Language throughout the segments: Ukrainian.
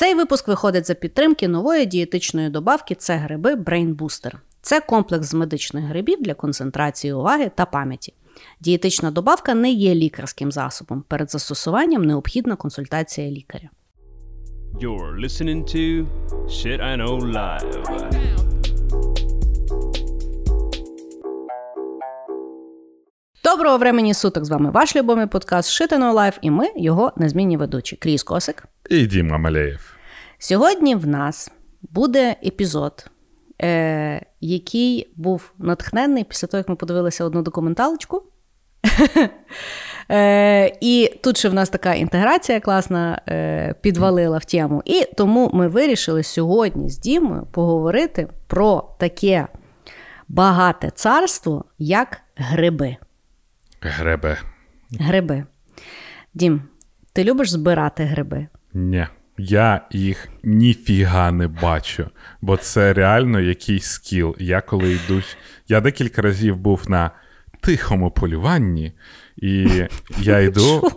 Цей випуск виходить за підтримки нової дієтичної добавки це гриби Brain Booster. Це комплекс з медичних грибів для концентрації уваги та пам'яті. Дієтична добавка не є лікарським засобом. Перед застосуванням необхідна консультація лікаря. You're listening to Shit I Know Live. Доброго времени суток! З вами ваш любимий подкаст Shit I Know Live і ми, його незмінні ведучі. Кріс Косик. І Діма Малеєв. Сьогодні в нас буде епізод, е, який був натхнений після того, як ми подивилися одну документалочку. Е, І тут ще в нас така інтеграція класна е, підвалила в тему. І тому ми вирішили сьогодні з Дімою поговорити про таке багате царство, як гриби. Гребе. Гриби. Дім, ти любиш збирати гриби? Ні. Я їх ніфіга не бачу, бо це реально якийсь скіл. Я коли йду. Я декілька разів був на тихому полюванні, і я йду.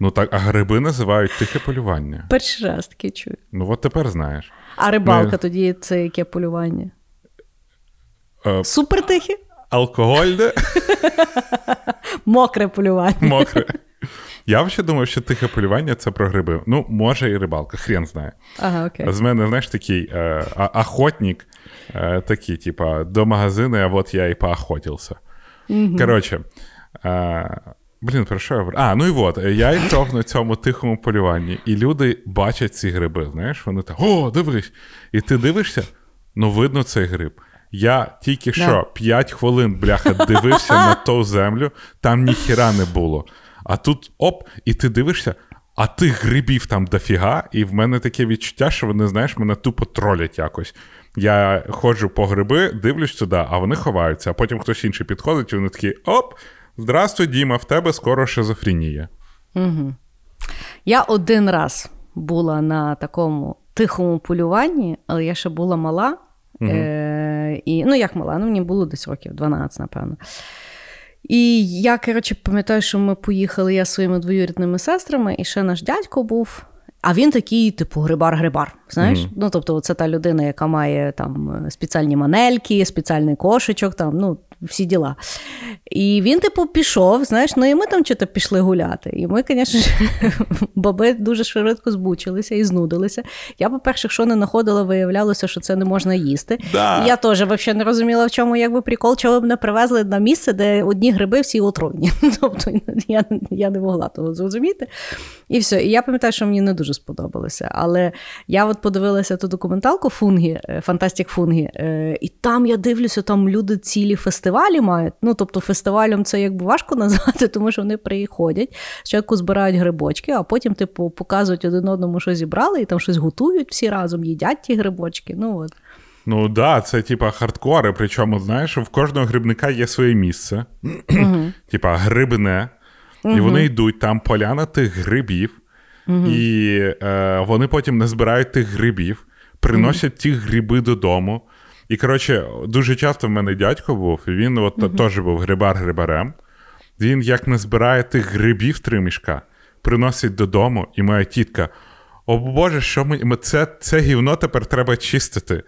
Ну так, а гриби називають тихе полювання. Перший раз таке чую. Ну от тепер знаєш. А рибалка Ми- тоді це яке полювання? Е, Супер тихе? Алкогольне, Мокре полювання. мокре. Я взагалі думав, що тихе полювання це про гриби. Ну, може, і рибалка, хрен знає. Ага, окей. З мене, знаєш, такий е, охотник, е, такий, типа, до магазину, а от я і поохотився. Коротше, е, блін, про що я говорю? А, ну і от, я йшов на цьому тихому полюванні, і люди бачать ці гриби, знаєш, вони так, о, дивись. І ти дивишся, ну видно цей гриб. Я тільки що 5 хвилин, бляха, дивився на ту землю, там ніхіра не було. А тут оп, і ти дивишся, а тих грибів там дофіга, і в мене таке відчуття, що вони, знаєш, мене тупо тролять якось. Я ходжу по гриби, дивлюсь туди, а вони ховаються, а потім хтось інший підходить, і вони такі: оп, здравствуй, Діма, в тебе скоро шизофренія. Я один раз була на такому тихому полюванні, але я ще була мала. Е- і, ну, як мала, ну мені було десь років 12, напевно. І я, коротше, пам'ятаю, що ми поїхали я зі своїми двоюрідними сестрами, і ще наш дядько був. А він такий, типу, грибар-грибар. Знаєш? Ну, тобто, це та людина, яка має там спеціальні манельки, спеціальний кошечок, там, ну, всі діла. І він, типу, пішов, знаєш, ну і ми там чого пішли гуляти. І ми, звісно баби дуже швидко збучилися і знудилися. Я, по-перше, що не знаходила, виявлялося, що це не можна їсти. Да. І я теж взагалі не розуміла, в чому якби прикол, чого б мене привезли на місце, де одні гриби всі отруйні. Тобто я, я не могла того зрозуміти. І все. І я пам'ятаю, що мені не дуже сподобалося. Але я от подивилася ту документалку Fungi, Fantastic Fungi, е, і там я дивлюся, там люди цілі фестивалі мають. Ну, тобто, фестивалем це якби важко назвати, тому що вони приходять, спочатку збирають грибочки, а потім, типу, показують один одному, що зібрали, і там щось готують всі разом, їдять ті грибочки. Ну от. Ну так, да, це типа хардкори, причому, знаєш, в кожного грибника є своє місце, типа грибне, і вони йдуть, там поляна тих грибів, і е, вони потім не збирають тих грибів, приносять ті гриби додому. І, коротше, дуже часто в мене дядько був, і він от теж був грибар-грибарем. Він як не збирає тих грибів три мішка, приносить додому, і моя тітка: О Боже, що ми, це, це гівно тепер треба чистити.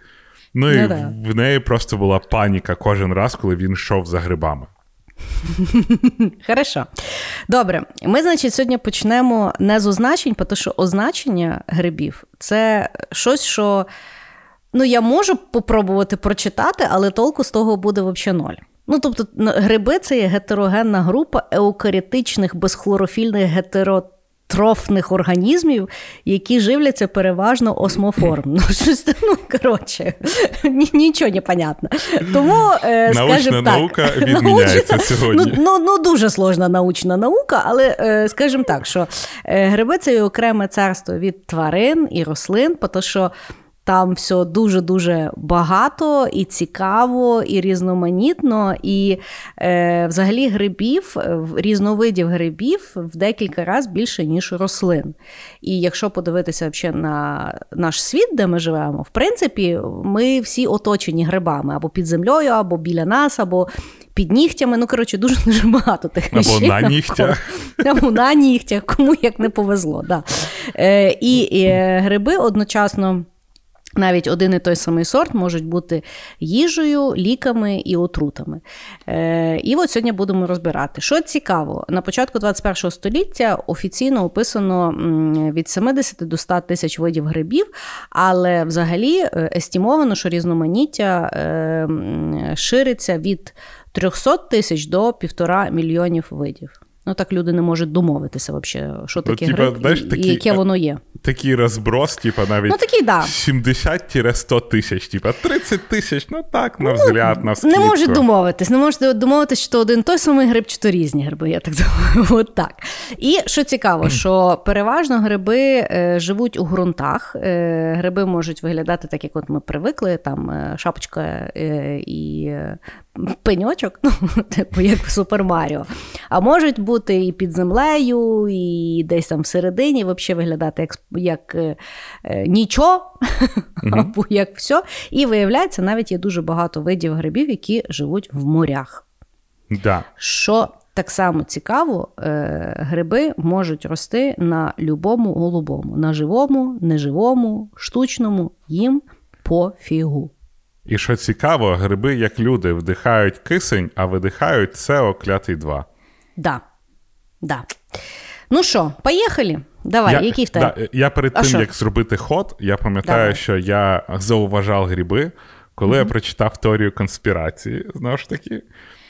Ну і Ну да. в неї просто була паніка кожен раз, коли він йшов за грибами. Хорошо. Добре, ми, значить, сьогодні почнемо не з означень, тому що означення грибів це щось, що ну, я можу попробувати прочитати, але толку з того буде взагалі ноль. Ну, тобто, гриби це є гетерогенна група еукарітичних безхлорофільних гетеротрофних організмів, які живляться переважно осмоформ. Ну, щось, ну, коротше, ні- нічого не понятно. Тому, е, Научна скажімо так, наука відміняється сьогодні. Ну, ну, ну, дуже сложна научна наука, але е, скажімо так, що е, гриби це є окреме царство від тварин і рослин, тому що Там все дуже-дуже багато і цікаво, і різноманітно, і е, взагалі грибів, різновидів грибів в декілька разів більше, ніж рослин. І якщо подивитися взагалі на наш світ, де ми живемо, в принципі, ми всі оточені грибами або під землею, або біля нас, або під нігтями. Ну, коротше, дуже дуже багато тих Або речей. на нігтях. Або на нігтях, кому як не повезло. Да. Е, І, і е, гриби одночасно. Навіть один і той самий сорт можуть бути їжею, ліками і отрутами. Е, І от сьогодні будемо розбирати. Що цікаво, на початку 21 століття офіційно описано від 70 до 100 тисяч видів грибів, але взагалі е, естімовано, що різноманіття е, шириться від 300 тисяч до півтора мільйонів видів. Ну так люди не можуть домовитися, взагалі, що таке типа, гриб знаєш, і, такі- і яке воно є. Такий розброс, типа навіть Ну такий, да. 70-100 тисяч, типа 30 тисяч, ну так, на взгляд, на скидку. Не можуть домовитись, не можете домовитись, що один той самий гриб, чи то різні гриби, я так думаю. От так. І що цікаво, що переважно гриби е, живуть у ґрунтах. Е, гриби можуть виглядати так, як от ми привикли, там е, шапочка е, і е, пеньочок, ну, типу, як в Супер Маріо. А можуть бути і під землею, і десь там всередині, взагалі виглядати як, як е, е, нічого, або як все. І виявляється, навіть є дуже багато видів грибів, які живуть в морях. Да. Що так само цікаво, е, гриби можуть рости на любому голубому, на живому, неживому, штучному, їм пофігу. І що цікаво, гриби, як люди, вдихають кисень, а видихають СО клятий 2. Да. Да. Ну що, поїхали? Давай, який в тебе? Да, я перед А тим, що? як зробити ход, я пам'ятаю, Давай. що я зауважав гриби, коли я прочитав теорію конспірації, знову ж таки.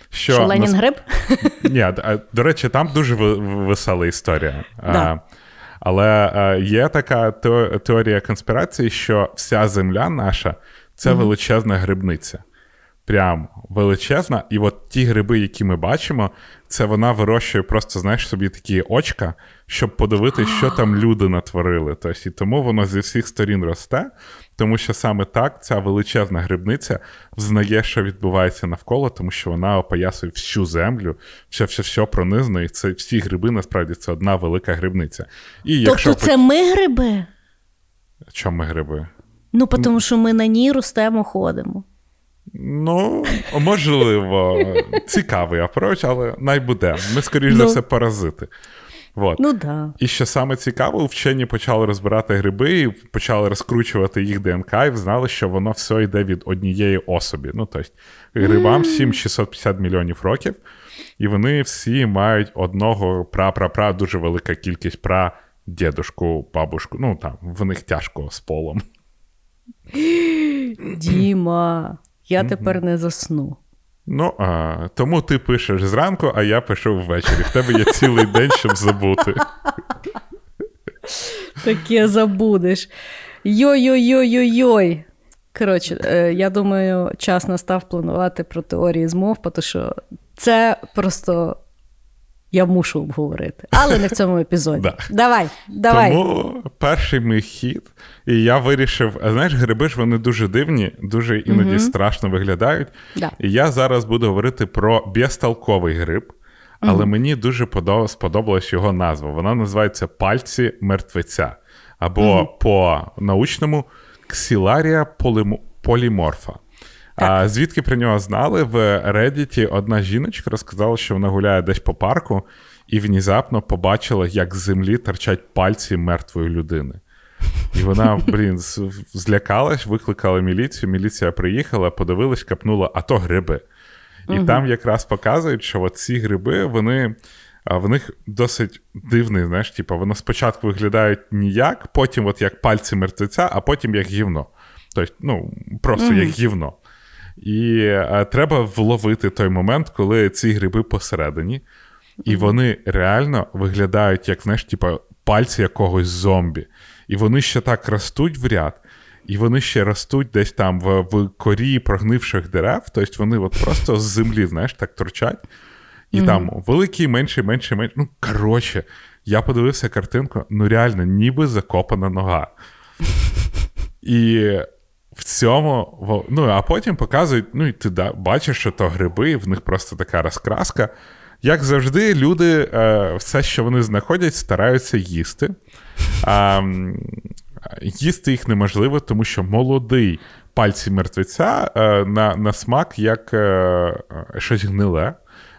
Що, Що Ленін нас- гриб? Ні, до речі, там дуже весела історія. Да. А, але є така теорія конспірації, що вся земля наша це величезна грибниця. Прям величезна. І от ті гриби, які ми бачимо, це вона вирощує просто, знаєш, собі такі очка, щоб подивитися, що там люди натворили. Тобто, і тому воно зі всіх сторін росте, тому що саме так ця величезна грибниця взнає, що відбувається навколо, тому що вона опоясує всю землю, все все все пронизано, і це всі гриби насправді це одна велика грибниця. І якщо Тобто це ми гриби? Чому ми гриби? Ну, тому що ми на ній ростемо, ходимо. Ну, можливо, цікавий апроч, але най буде. Ми, скоріш за Ну. все, паразити. Вот. Ну да. І що саме цікаво, вчені почали розбирати гриби і почали розкручувати їх ДНК, і знали, що воно все йде від однієї особи. Ну, тобто, грибам 7-650 мільйонів років, і вони всі мають одного пра-пра-пра, дуже велика кількість пра, дідушку, бабушку. Ну там в них тяжко з полом. Діма, я тепер не засну. Ну, а, тому ти пишеш зранку, а я пишу ввечері. В тебе є цілий день, щоб забути. Таке забудеш. Йой-йой-йой-йой-йой. Коротше, е, я думаю, час настав планувати про теорії змов, тому що це просто я мушу обговорити. Але не в цьому епізоді. Да. Давай, давай. Тому перший мій хід, і я вирішив, а знаєш, гриби ж вони дуже дивні, дуже іноді страшно виглядають. Да. І я зараз буду говорити про безтолковий гриб, але мені дуже сподобалась його назва. Вона називається пальці мертвеця. Або по-научному ксіларія полимо- А звідки про нього знали? В Reddit одна жіночка розказала, що вона гуляє десь по парку і внезапно побачила, як з землі торчать пальці мертвої людини. І вона, блін, злякалась, викликала міліцію. Міліція приїхала, подивилась, капнула, а то гриби. І там якраз показують, що от ці гриби, вони. А в них досить дивний, знаєш, типу, вони спочатку виглядають ніяк, потім от як пальці мертвеця, а потім як гівно. Тобто, ну, просто як гівно. І е, треба вловити той момент, коли ці гриби посередині, і вони реально виглядають, як знаєш, типу, пальці якогось зомбі. І вони ще так ростуть в ряд, і вони ще ростуть десь там в, в корі прогнивших дерев. Тобто вони от просто з землі, знаєш, так торчать. І там великий, менший, менший, менший. Ну, коротше, я подивився картинку, ну реально, ніби закопана нога. І в цьому, ну, а потім показують, ну, і ти да, бачиш, що то гриби, в них просто така розкраска. Як завжди, люди е, все, що вони знаходять, стараються їсти. М, їсти їх неможливо, тому що молодий пальці мертвеця е, на, на смак як е, щось гниле,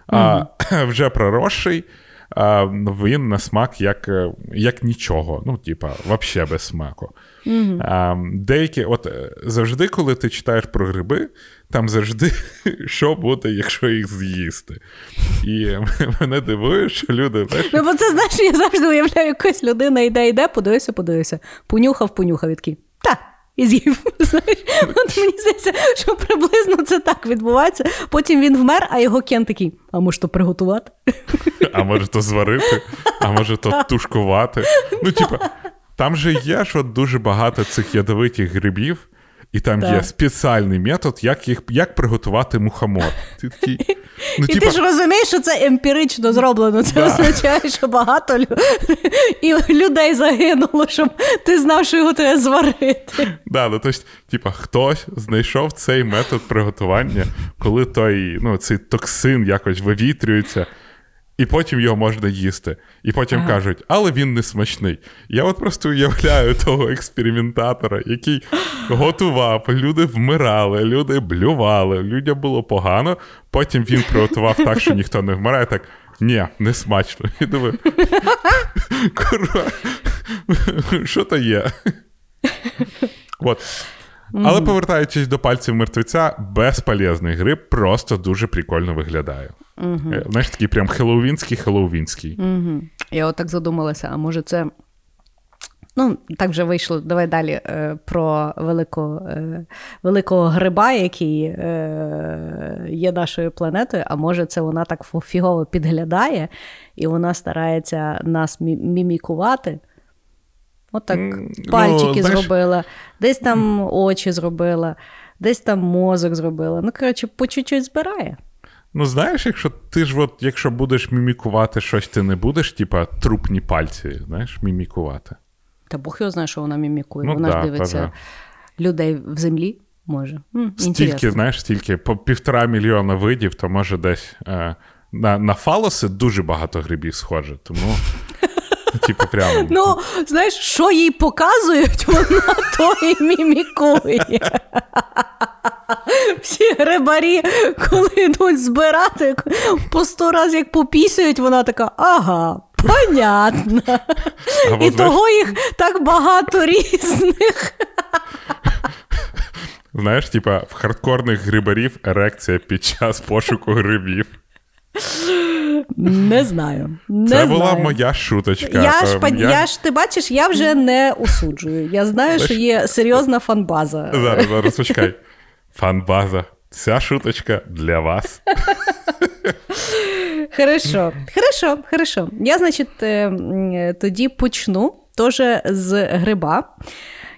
а вже проросший. Він на смак як, е, як нічого. Ну, типа, взагалі без смаку. А, деякі, от е, завжди, коли ти читаєш про гриби, там завжди що буде, якщо їх з'їсти. І мене дивує, що люди знаєш, Ну, бо це знаєш, я завжди уявляю, якась людина йде, йде, подивився, подивився. Понюхав, понюхав і такий. Та. І з'їв. Знаєш, от мені здається, що приблизно це так відбувається. Потім він вмер, а його кен такий: а може то приготувати? а може то зварити, а може то тушкувати. Ну, типа, там же є ж от дуже багато цих ядовитих грибів, і там Так. є спеціальний метод, як їх як приготувати мухомор. Ти такий, ну, І типа, ти ж розумієш, що це емпірично зроблено. Це Да. означає, що багато лю... і людей загинуло, щоб ти знав, що його треба зварити. Да, ну, тобто, типа, хтось знайшов цей метод приготування, коли той, ну, цей токсин якось вивітрюється, і потім його можна їсти. І потім Ага. кажуть, але він не смачний. Я от просто уявляю того експериментатора, який готував, люди вмирали, люди блювали, людям було погано. Потім він приготував так, що ніхто не вмирає, так. Ні, не смачно. І думаю, курва, що то є? От. Але повертаючись до пальців мертвеця, безполезний гриб просто дуже прикольно виглядає. Е, Знаєш, такий прям хеллоуінський хеллоуінський. Угу. Я отак задумалася, а може це. Ну, так вже вийшло. Давай далі е, про великого, е, великого гриба, який е, є нашою планетою. А може, це вона так фігово підглядає, і вона старається нас мімікувати. Отак ну, пальчики знаєш- зробила, десь там очі зробила, десь там мозок зробила. Ну, коротше, по чуть-чуть збирає. Ну, знаєш, якщо ти ж, от, якщо будеш мімікувати щось, ти не будеш, типа, трупні пальці, знаєш, мімікувати. Та Бог його знає, що вона мімікує. Ну вона да, ж дивиться та-да. людей в землі. Може. М, Стільки, інтересно. знаєш, стільки по півтора мільйона видів, то може десь е, на, на фалоси дуже багато грибів схоже. Тому, типу, прям. Ну, знаєш, що їй показують, вона то і мімікує. Всі грибарі, коли йдуть збирати, по сто разів як попісюють, вона така, ага, понятно. Або, І знаєш, того їх так багато різних. знаєш, типа, в хардкорних грибарів ерекція під час пошуку грибів. Не знаю. Не Це знаю. була моя шуточка. Я ж, Ем, пон- я... ж, ти бачиш, я вже не осуджую. Я знаю, що є серйозна фанбаза. Зараз, зараз, почекай. Фанбаза. Ця шуточка для вас. Хорошо, хорошо, хорошо. Я, значить, е, е, тоді почну теж з гриба,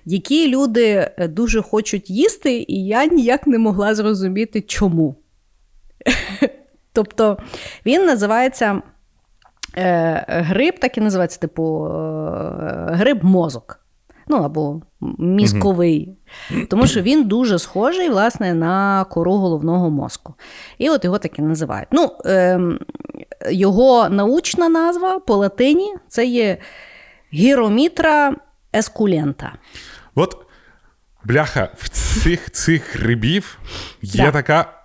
які люди е, дуже хочуть їсти, і я ніяк не могла зрозуміти, чому. Тобто він називається е, гриб, так і називається, типу, е, гриб мозок. Ну, або мізковий. Тому що він дуже схожий, власне, на кору головного мозку. І от його так і називають. Ну, ем, його научна назва по латині це є гіромітра ескулента. От, бляха, в цих цих грибів є Да. така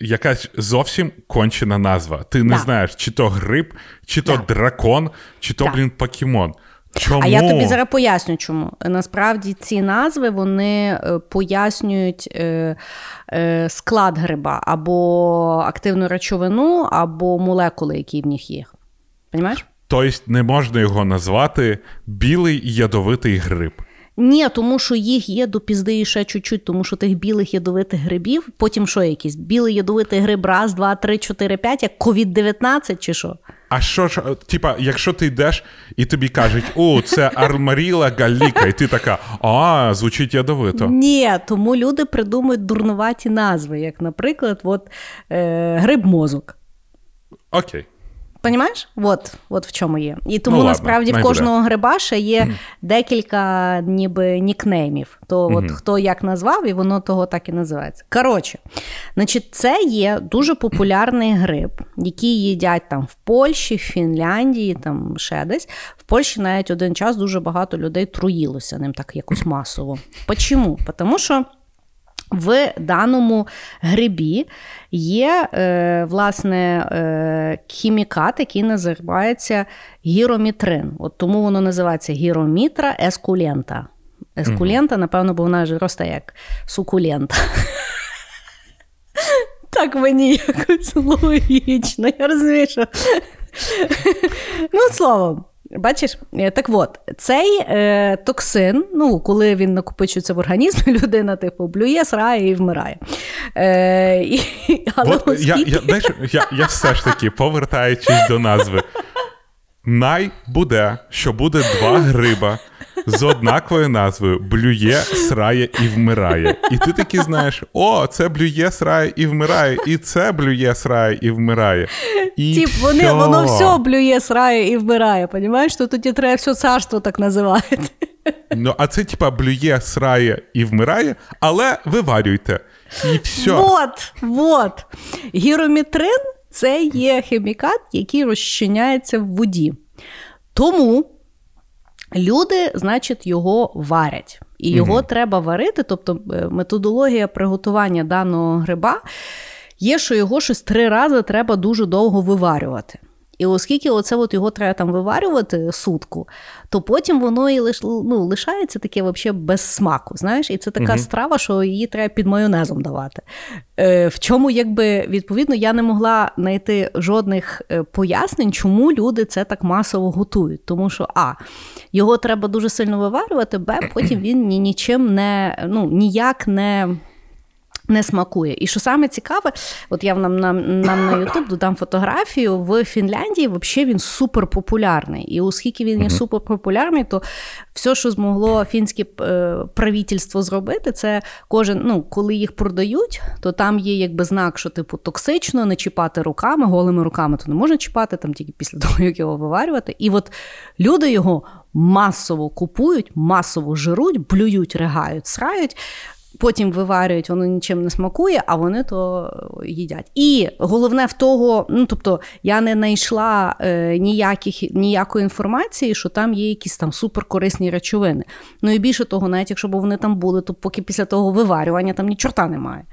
якась зовсім кончена назва. Ти не Да. знаєш, чи то гриб, чи то Да. дракон, чи то, блін, покемон. Чому? А я тобі зараз поясню, чому. Насправді ці назви вони е, пояснюють е, е, склад гриба або активну речовину, або молекули, які в них є. Понімаєш? Тобто не можна його назвати білий ядовитий гриб. Ні, тому що їх є до пізди і ще чуть-чуть, тому що тих білих ядовитих грибів, потім що якийсь? Білий ядовитий гриб, раз, два, три, чотири, п'ять, як COVID-19 чи що? А що ж, типа, якщо ти йдеш і тобі кажуть, о, це армаріла галіка, і ти така, а, звучить ядовито. Ні, тому люди придумують дурнуваті назви, як, наприклад, от, е, гриб мозок. Окей. Понімаєш? От, от в чому є. І тому Ну, ладно, насправді в кожного гриба ще є декілька ніби нікнеймів. То от хто як назвав, і воно того так і називається. Коротше, значить, це є дуже популярний гриб, який їдять там в Польщі, в Фінляндії, там ще десь. В Польщі навіть один час дуже багато людей труїлося ним так якось масово. Почому? Тому що. В даному грибі є е, власне е, хімікат, який називається гіромітрин. От тому воно називається гіромітра ескулента. Ескулента, напевно, бо вона ж росте як сукулента. Так мені якось логічно. Я розумію, що. Ну, словом. Бачиш, Е, так от, цей е, токсин, ну, коли він накопичується в організмі, людина типу блює, срає і вмирає. Е, і, але От, я, я, знаєш, я, я все ж таки, повертаючись до назви, най буде, що буде два гриба з однаковою назвою блює, срає і вмирає. І ти таки знаєш: о, це блює, срає і вмирає, і це блює, срає і вмирає. І Тіп, вони, воно все блює, срає і вмирає. Понімаєш, то тоді треба все царство так називати. Ну, а це типа блює, срає і вмирає, але виварюйте. І все. Вот, вот. Гіромітрин це є хімікат, який розчиняється в воді. Тому люди, значить, його варять. І його треба варити. Тобто е, методологія приготування даного гриба є, що його щось три рази треба дуже довго виварювати. І оскільки оце от його треба там виварювати сутку, то потім воно і лиш, ну, лишається таке вообще без смаку. Знаєш, і це така страва, що її треба під майонезом давати. Е, в чому, якби відповідно, я не могла знайти жодних е, пояснень, чому люди це так масово готують. Тому що а його треба дуже сильно виварювати, б потім він ні, нічим не ну ніяк не. Не смакує. І що саме цікаве, от я нам, нам, нам на Ютуб додам фотографію. В Фінляндії взагалі він супер популярний. І оскільки він є супер популярний, то все, що змогло фінське е, правительство зробити, це кожен, ну, коли їх продають, то там є якби знак, що типу токсично, не чіпати руками, голими руками то не можна чіпати, там тільки після того, як його виварювати. І от люди його масово купують, масово жируть, блюють, ригають, срають. Потім виварюють, воно нічим не смакує, а вони то їдять. І головне в того, ну тобто я не знайшла е, ніяких, ніякої інформації, що там є якісь там суперкорисні речовини. Ну і більше того, навіть якщо б вони там були, то поки після того виварювання там ні чорта немає.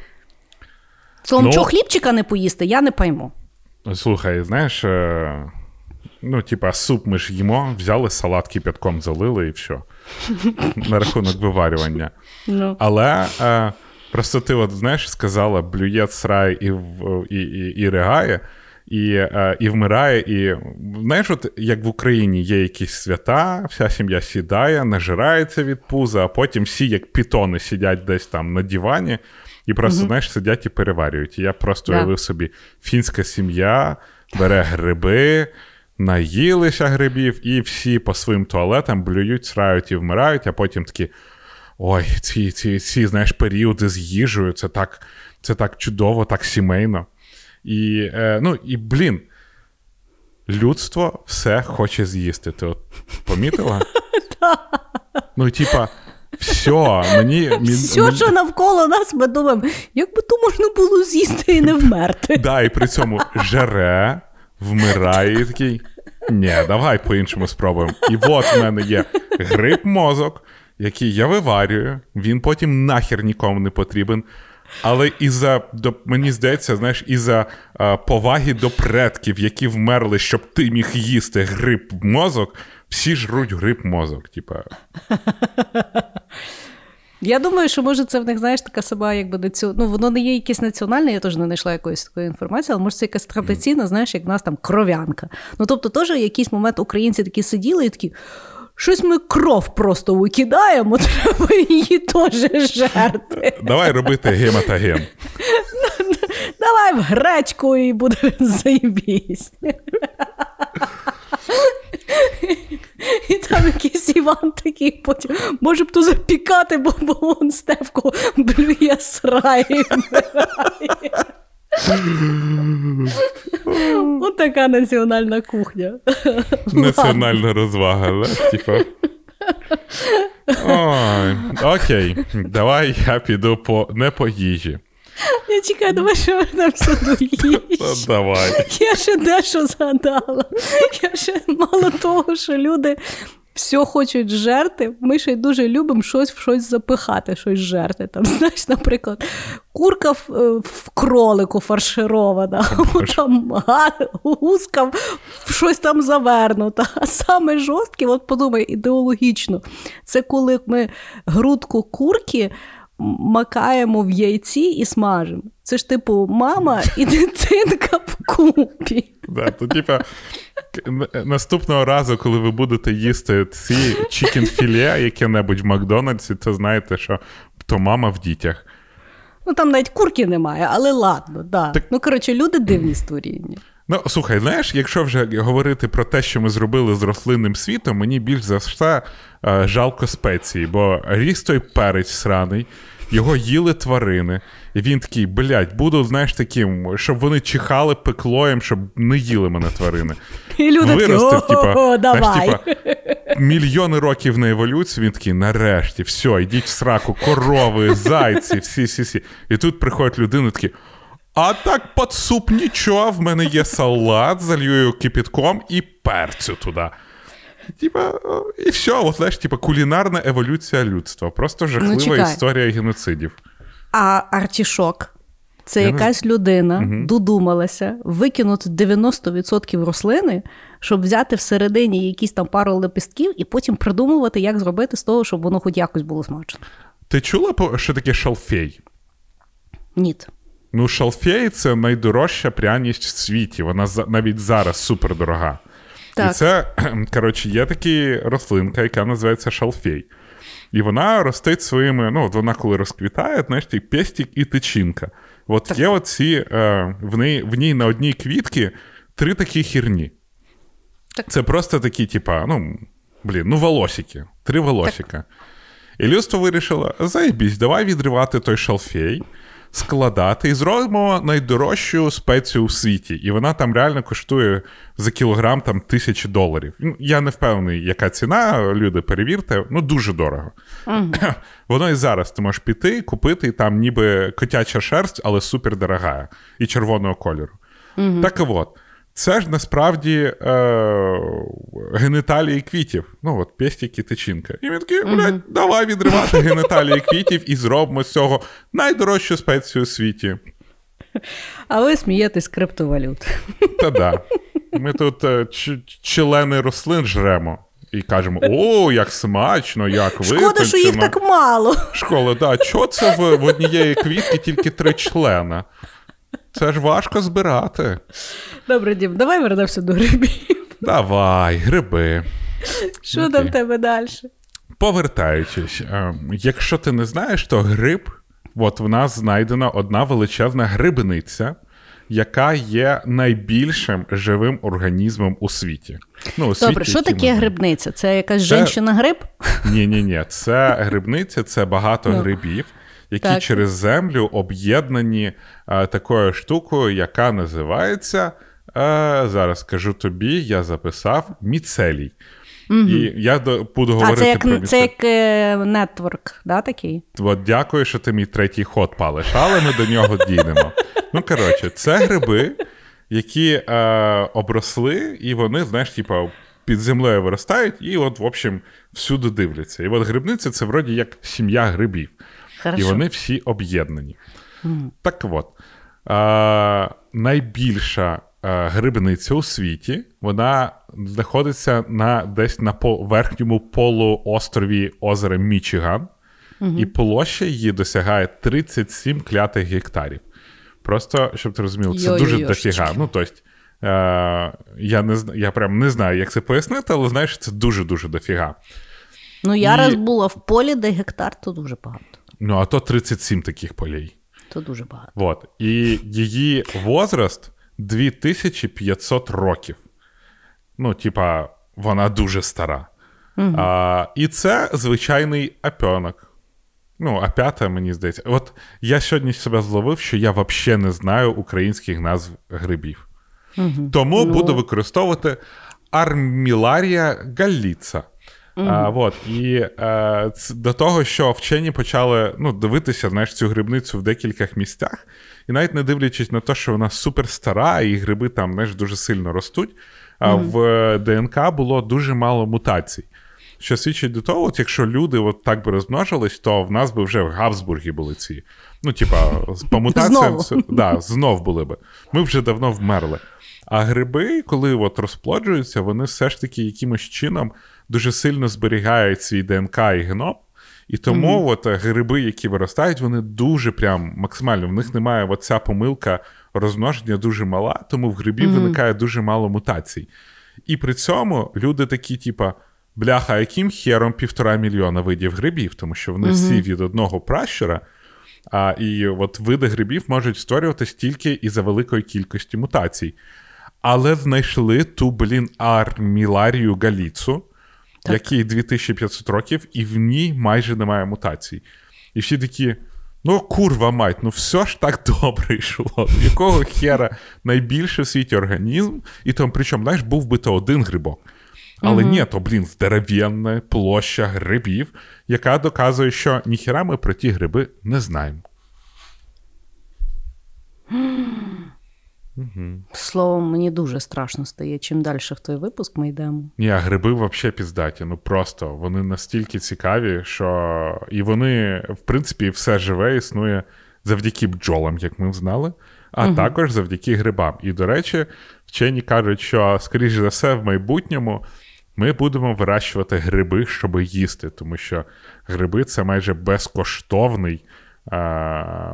Словом, Ну- чого хлібчика не поїсти, я не пойму. Слухай, знаєш, е, ну, типа, суп ми ж їмо, взяли салат кипятком залили і все. На рахунок виварювання. Ну. Але е, просто ти, от, знаєш, сказала, блює срає і, і, і, і ригає, і, е, і вмирає. І знаєш, от як в Україні є якісь свята, вся сім'я сідає, нажирається від пуза, а потім всі, як пітони, сидять десь там на дивані. І просто, знаєш, сидять і переварюють. І я просто Да. уявив собі, фінська сім'я бере гриби, наїлися грибів, і всі по своїм туалетам блюють, срають і вмирають, а потім такі. Ой, ці, ці, ці знаєш, періоди з їжею, це так, це так чудово, так сімейно. І, е, ну, і блін, людство все хоче з'їсти. Ти от помітила? Ну, типа, все, мені. мені- Все, що навколо нас, ми думаємо, як би то можна було з'їсти і не вмерти. Да, і при цьому жере, вмирає і такий. Ні, давай по-іншому спробуємо. І от в мене є гриб мозок, який я виварюю, він потім нахер нікому не потрібен. Але із-за, до, мені здається, знаєш, із-за а, поваги до предків, які вмерли, щоб ти міг їсти гриб мозок, всі жруть гриб мозок. Типа, Я думаю, що може це в них, знаєш, така сама, якби націо... ну, воно не є якесь національне, я теж не знайшла якоїсь такої інформації, але може це якась традиційна, знаєш, як в нас там кров'янка. Ну тобто, теж в якийсь момент українці такі сиділи і такі. Щось ми кров просто викидаємо, треба її теж жерти. давай робити гематоген. Давай в гречку і буде заєбісь. І там якийсь Іван такий потім, може б то запікати, бо, вон Стевко блює срає. і. Ось така національна кухня. Національна розвага, да? Типа. Окей, давай я піду по не по їжі. Я чекаю, давай ще вернемося до їжі. Давай. Я ще дещо згадала. Я ще мало того, що люди все хочуть жерти. Ми ще й дуже любимо щось в щось запихати, щось жерти. Там, знаєш, наприклад, курка в, е, в кролику фарширована, або там гуска в щось там завернута. А саме жорстке, от подумай, ідеологічно, це коли ми грудку курки. Макаємо в яйці і смажимо. Це ж типу мама і дитинка вкупі. Да, то, типа, наступного разу, коли ви будете їсти ці чікін-філе яке-небудь в Макдональдсі, то знаєте, що то мама в дітях. Ну там навіть курки немає, але ладно, да. Так- Ну коротше, люди дивні створіння. Ну, слухай, знаєш, якщо вже говорити про те, що ми зробили з рослинним світом, мені більш за все е, жалко спеції, бо ріс той перець сраний, його їли тварини, і він такий, блядь, буду, знаєш, таким, щоб вони чихали пеклоєм, щоб не їли мене тварини. І люди такі, типа, давай. знаєш, типа, мільйони років на еволюції, він такий, нарешті, все, йдіть в сраку, корови, зайці, всі, всі, всі. І тут приходить людина, такий. А так під суп нічого, в мене є салат, залью його кипятком і перцю туди. Типа, і все, от знаєш, типа кулінарна еволюція людства. Просто жахлива Ну, історія геноцидів. А артішок це Я не якась людина додумалася викинути 90% рослини, щоб взяти всередині якісь там пару лепестків і потім придумувати, як зробити з того, щоб воно хоч якось було смачно. Ти чула, що таке шалфей? Ні. Ну, шалфей це найдорожча пряність в світі. Вона навіть зараз супердорога. І це, коротше, є така рослинка, яка називається шалфей. І вона ростить своїми, ну, от вона коли розквітає, знаєш, ти пестик і тичинка. От є оці, е, в, ній, в ній на одній квітці три такі хірні. Так. Це просто такі, типа, ну, блін, ну, волосики. Три волосика. І людство вирішило: заєбісь, давай відривати той шалфей, складати і зробимо найдорожчу спецію у світі. І вона там реально коштує за кілограм там тисячі доларів. Ну, Я не впевнений, яка ціна, люди, перевірте, ну дуже дорого. Воно і зараз ти можеш піти, купити, і там ніби котяча шерсть, але супер дорога і червоного кольору. Так от. Це ж насправді е, генеталії квітів. Ну, от пестик і тичинка. І він такий, блядь, давай відривати генеталії квітів і зробимо з цього найдорожчу спецію у світі. А ви смієтесь криптовалют. Та да. Ми тут е, ч- члени рослин жремо. І кажемо: о, як смачно, як Шкода, що їх так мало. Школа, да, чого це в, в однієї квітки тільки три члена? Це ж важко збирати. Добре, Дім, давай вернемося до грибів. Давай, гриби. Що там в тебе далі? Повертаючись, е, якщо ти не знаєш, то гриб, от в нас знайдена одна величезна грибниця, яка є найбільшим живим організмом у світі. Ну, у Добре, що таке ми грибниця? Це якась Це- жінка-гриб? Ні, ні, ні. Це грибниця, це багато грибів, які Так. через землю об'єднані е, такою штукою, яка називається. Е, зараз скажу тобі, я записав міцелій. І я до, буду А говорити це про як, це як е, нетворк, да, такий? От дякую, що ти мій третій ход палиш, але ми до нього дійдемо. Ну, коротше, це гриби, які е, обросли, і вони, знаєш, типа, під землею виростають, і от, в общем, всюди дивляться. І от грибниця це вроді як сім'я грибів. Хорошо. І вони всі об'єднані. Так от, е, найбільша е, грибниця у світі, вона знаходиться на, десь на по- верхньому полуострові озера Мічиган, і площа її досягає 37 клятих гектарів. Просто, щоб ти розумів, це дуже дофіга. Ну, тобто, е, я, не, я прям не знаю, як це пояснити, але знаєш, це дуже-дуже дофіга. Ну, я І- раз була в полі, де гектар, то дуже багато. Ну, а то 37 таких полей. То дуже багато. Вот. І її возраст 2500 років. Ну, типа, вона дуже стара. А, і це звичайний апьонок. Ну, а п'ята, мені здається. От я сьогодні себе зловив, що я взагалі не знаю українських назв грибів. Угу. Тому ну... буду використовувати арміларія галліца. Mm-hmm. А, вот. І а, ц, до того, що вчені почали ну, дивитися знаєш, цю грибницю в декількох місцях, і навіть не дивлячись на те, що вона супер стара, і гриби там знаєш, дуже сильно ростуть, а mm-hmm. в ДНК було дуже мало мутацій. Що свідчить до того, от якщо люди от так би розмножились, то в нас би вже в Габсбургі були ці. Ну, типа, по мутаціям знов. Да, знов були би. Ми вже давно вмерли. А гриби, коли от розплоджуються, вони все ж таки якимось чином дуже сильно зберігають свій ДНК і геном. І тому mm-hmm. от гриби, які виростають, вони дуже прям максимально. В них немає оця помилка розмноження дуже мала, тому в грибів mm-hmm. виникає дуже мало мутацій. І при цьому люди такі, типа, бляха, яким хером півтора мільйона видів грибів, тому що вони mm-hmm. всі від одного пращура. А, І от види грибів можуть створюватись тільки із за великої кількості мутацій. Але знайшли ту, блін, арміларію галіцу, так. якій 2500 років, і в ній майже немає мутацій. І всі такі. Ну, курва мать, ну все ж так добре йшло. Якого хера найбільше в світі організм, і там, причому, знаєш, був би то один грибок. Але угу. ні, то, блін, здоровенна площа грибів, яка доказує, що ніхера ми про ті гриби не знаємо. Угу. Словом, мені дуже страшно стає. Чим далі в той випуск ми йдемо. Ні, а гриби взагалі піздаті. Ну просто вони настільки цікаві, що і вони, в принципі, все живе існує завдяки бджолам, як ми знали, а угу. також завдяки грибам. І, до речі, вчені кажуть, що, скоріш за все, в майбутньому ми будемо вирощувати гриби, щоб їсти, тому що гриби це майже безкоштовний.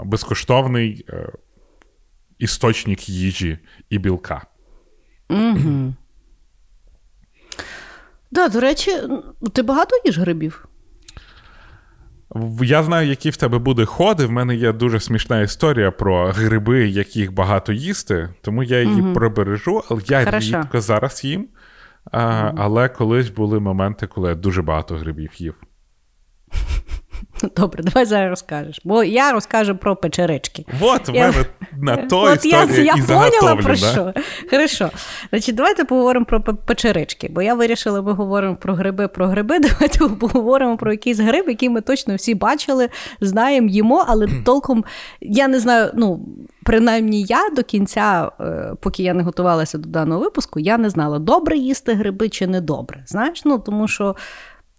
Безкоштовний е, істочник їжі і білка. Угу. Да, До речі, ти багато їш грибів? Я знаю, які в тебе буде ходи. В мене є дуже смішна історія про гриби, яких багато їсти, тому я її угу. пробережу, але я Хорошо. рідко зараз їм. А, угу. Але колись були моменти, коли я дуже багато грибів їв. Добре, давай зараз розкажеш. Бо я розкажу про печерички. От в мене на то історія я, я і поняла про да? що. Хорошо. Значить, давайте поговоримо про печерички. Бо я вирішила, ми говоримо про гриби, про гриби. Давайте поговоримо про якийсь гриб, який ми точно всі бачили, знаємо, їмо, але толком я не знаю, ну. Принаймні, я до кінця, е, поки я не готувалася до даного випуску, я не знала, добре їсти гриби чи не добре. Знаєш, ну тому що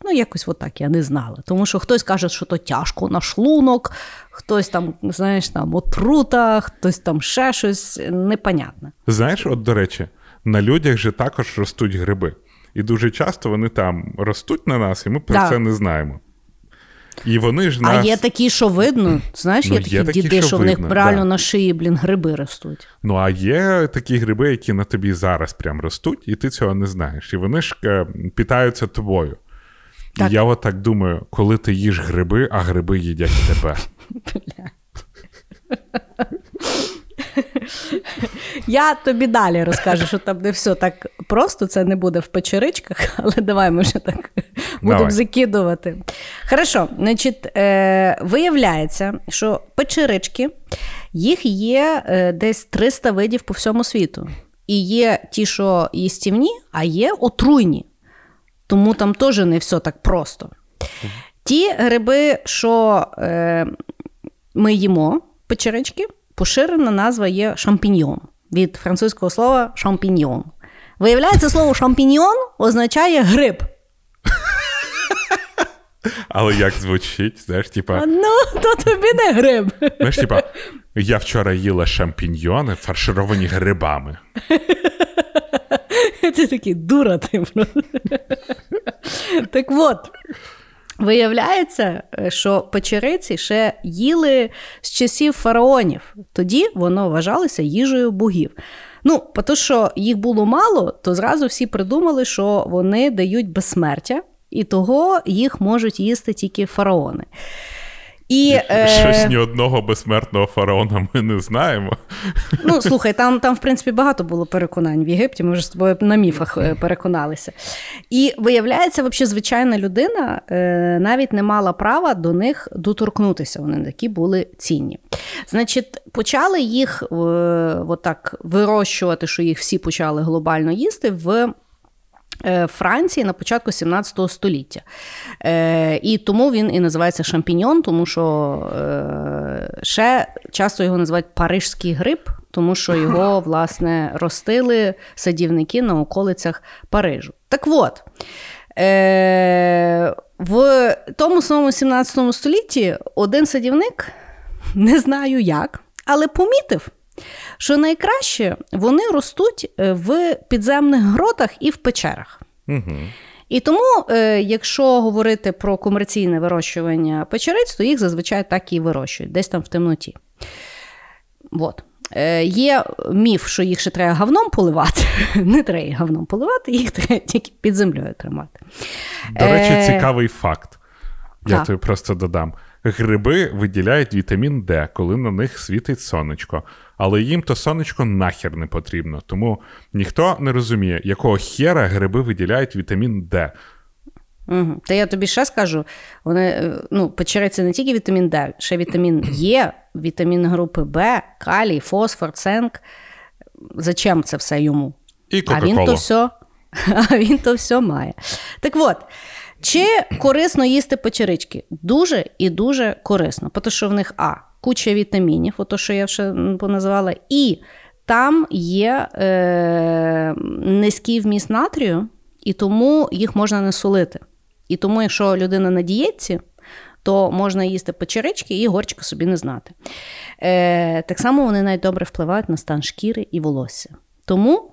Ну, якось отак я не знала. Тому що хтось каже, що то тяжко на шлунок, хтось там, знаєш, там отрута, хтось там ще щось непонятне. Знаєш, от до речі, на людях же також ростуть гриби. І дуже часто вони там ростуть на нас, і ми про да. це не знаємо. І вони ж нас... А є такі, що видно. Знаєш, ну, є такі є такі діди, що, що в них реально да. на шиї, блін, гриби ростуть. Ну, а є такі гриби, які на тобі зараз прям ростуть, і ти цього не знаєш. І вони ж е, питаються тобою. Так. Я от так думаю, коли ти їш гриби, а гриби їдять тебе. Я тобі далі розкажу, що там не все так просто, це не буде в печеричках, але давай ми вже так будемо закидувати. Хорошо, значить, е, виявляється, що печерички, їх є е, десь 300 видів по всьому світу. І є ті, що їстівні, а є отруйні. Тому там теж не все так просто. Ті гриби, що е, ми їмо, печерички, поширена назва є шампіньйон від французького слова шампіньйон. Виявляється, слово шампіньйон означає гриб. Але як звучить, знаєш, типа. Ну, то тобі не гриб. Знаєш, типа, я вчора їла шампіньйони, фаршировані грибами. Ти такий дура, ти. Так от. Виявляється, що печериці ще їли з часів фараонів. Тоді воно вважалося їжею богів. Ну, тому що їх було мало, то зразу всі придумали, що вони дають безсмертя, і того їх можуть їсти тільки фараони. І, Щось е... ні одного безсмертного фараона ми не знаємо. Ну, слухай, там, там, в принципі, багато було переконань в Єгипті, ми вже з тобою на міфах е, переконалися. І виявляється, взагалі, звичайна людина е, навіть не мала права до них доторкнутися. Вони такі були цінні. Значить, почали їх е, отак вирощувати, що їх всі почали глобально їсти в. Е, Франції на початку 17 століття. Е, І тому він і називається шампіньон, тому що е, ще часто його називають парижський гриб, тому що його, власне, ростили садівники на околицях Парижу. Так от. В тому самому 17 столітті один садівник, не знаю як, але помітив, що найкраще вони ростуть е, в підземних гротах і в печерах. Угу. І тому, е, якщо говорити про комерційне вирощування печериць, то їх зазвичай так і вирощують, десь там в темноті. От. Е, Є міф, що їх ще треба говном поливати. Не треба їх говном поливати, їх треба тільки під землею тримати. До речі, цікавий факт. Я так. тобі просто додам. Гриби виділяють вітамін Д, коли на них світить сонечко. Але їм то сонечко нахер не потрібно. Тому ніхто не розуміє, якого хера гриби виділяють вітамін Д. Угу. Та я тобі ще скажу: вони, е, ну, печериці не тільки вітамін Д, ще вітамін Е, вітамін групи Б, калій, фосфор, цинк. Зачем це все йому? І А він то все, а він то все має. Так от, чи корисно їсти печерички? Дуже і дуже корисно, тому що в них А, куча вітамінів, ото що я вже поназвала, і там є е, низький вміст натрію, і тому їх можна не солити. І тому, якщо людина на дієтці, то можна їсти печерички і горчика собі не знати. Е, так само вони навіть добре впливають на стан шкіри і волосся. Тому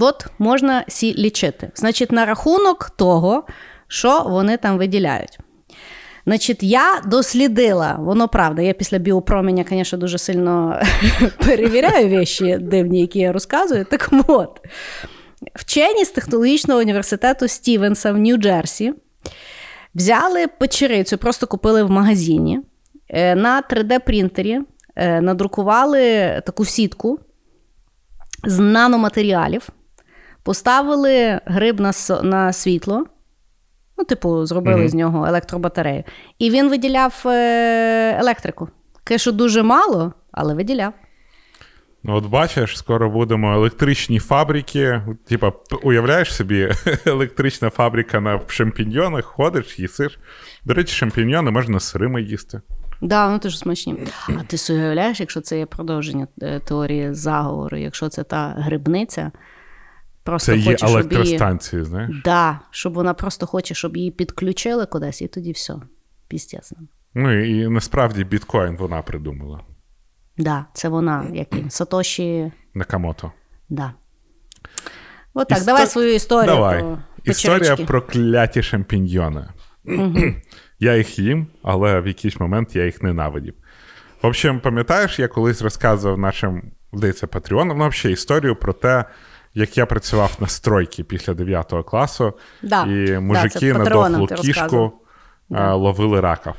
От можна сі лічити. Значить, на рахунок того, що вони там виділяють. Значить, я дослідила, воно правда, я після біопроміння, звісно, дуже сильно перевіряю вещі дивні, які я розказую. Так от, вчені з технологічного університету Стівенса в Нью-Джерсі взяли печерицю, просто купили в магазині, е, на 3D-принтері е, надрукували таку сітку з наноматеріалів, поставили гриб на світло, ну, типу, зробили Мгм. з нього електробатарею, і він виділяв е, електрику. Що дуже мало, але виділяв. Ну, от бачиш, скоро будемо електричні фабрики. Типа, уявляєш собі, електрична фабрика на шампіньйонах, ходиш, їсиш. До речі, шампіньйони можна сирими їсти. Так, Да, вони дуже смачні. А ти уявляєш, якщо це є продовження е, теорії заговору, якщо це та грибниця, просто Це є хоче, щоб її... електростанції, знаєш? Да, щоб вона просто хоче, щоб її підключили кудись, і тоді все. Пістець. Ну і насправді біткоін вона придумала. Да, це вона, як він, Сатоші. Накамото. Да. От так, Істо- давай свою історію. Давай. Про Історія про кляті шампіньйони. я їх їм, але в якийсь момент я їх ненавидів. В общем, пам'ятаєш, я колись розказував нашим, здається, патреонам, ну, взагалі, історію про те, як я працював на стройці після 9 класу, Да. і мужики це на дохлу кішку розказував. а, ловили раків.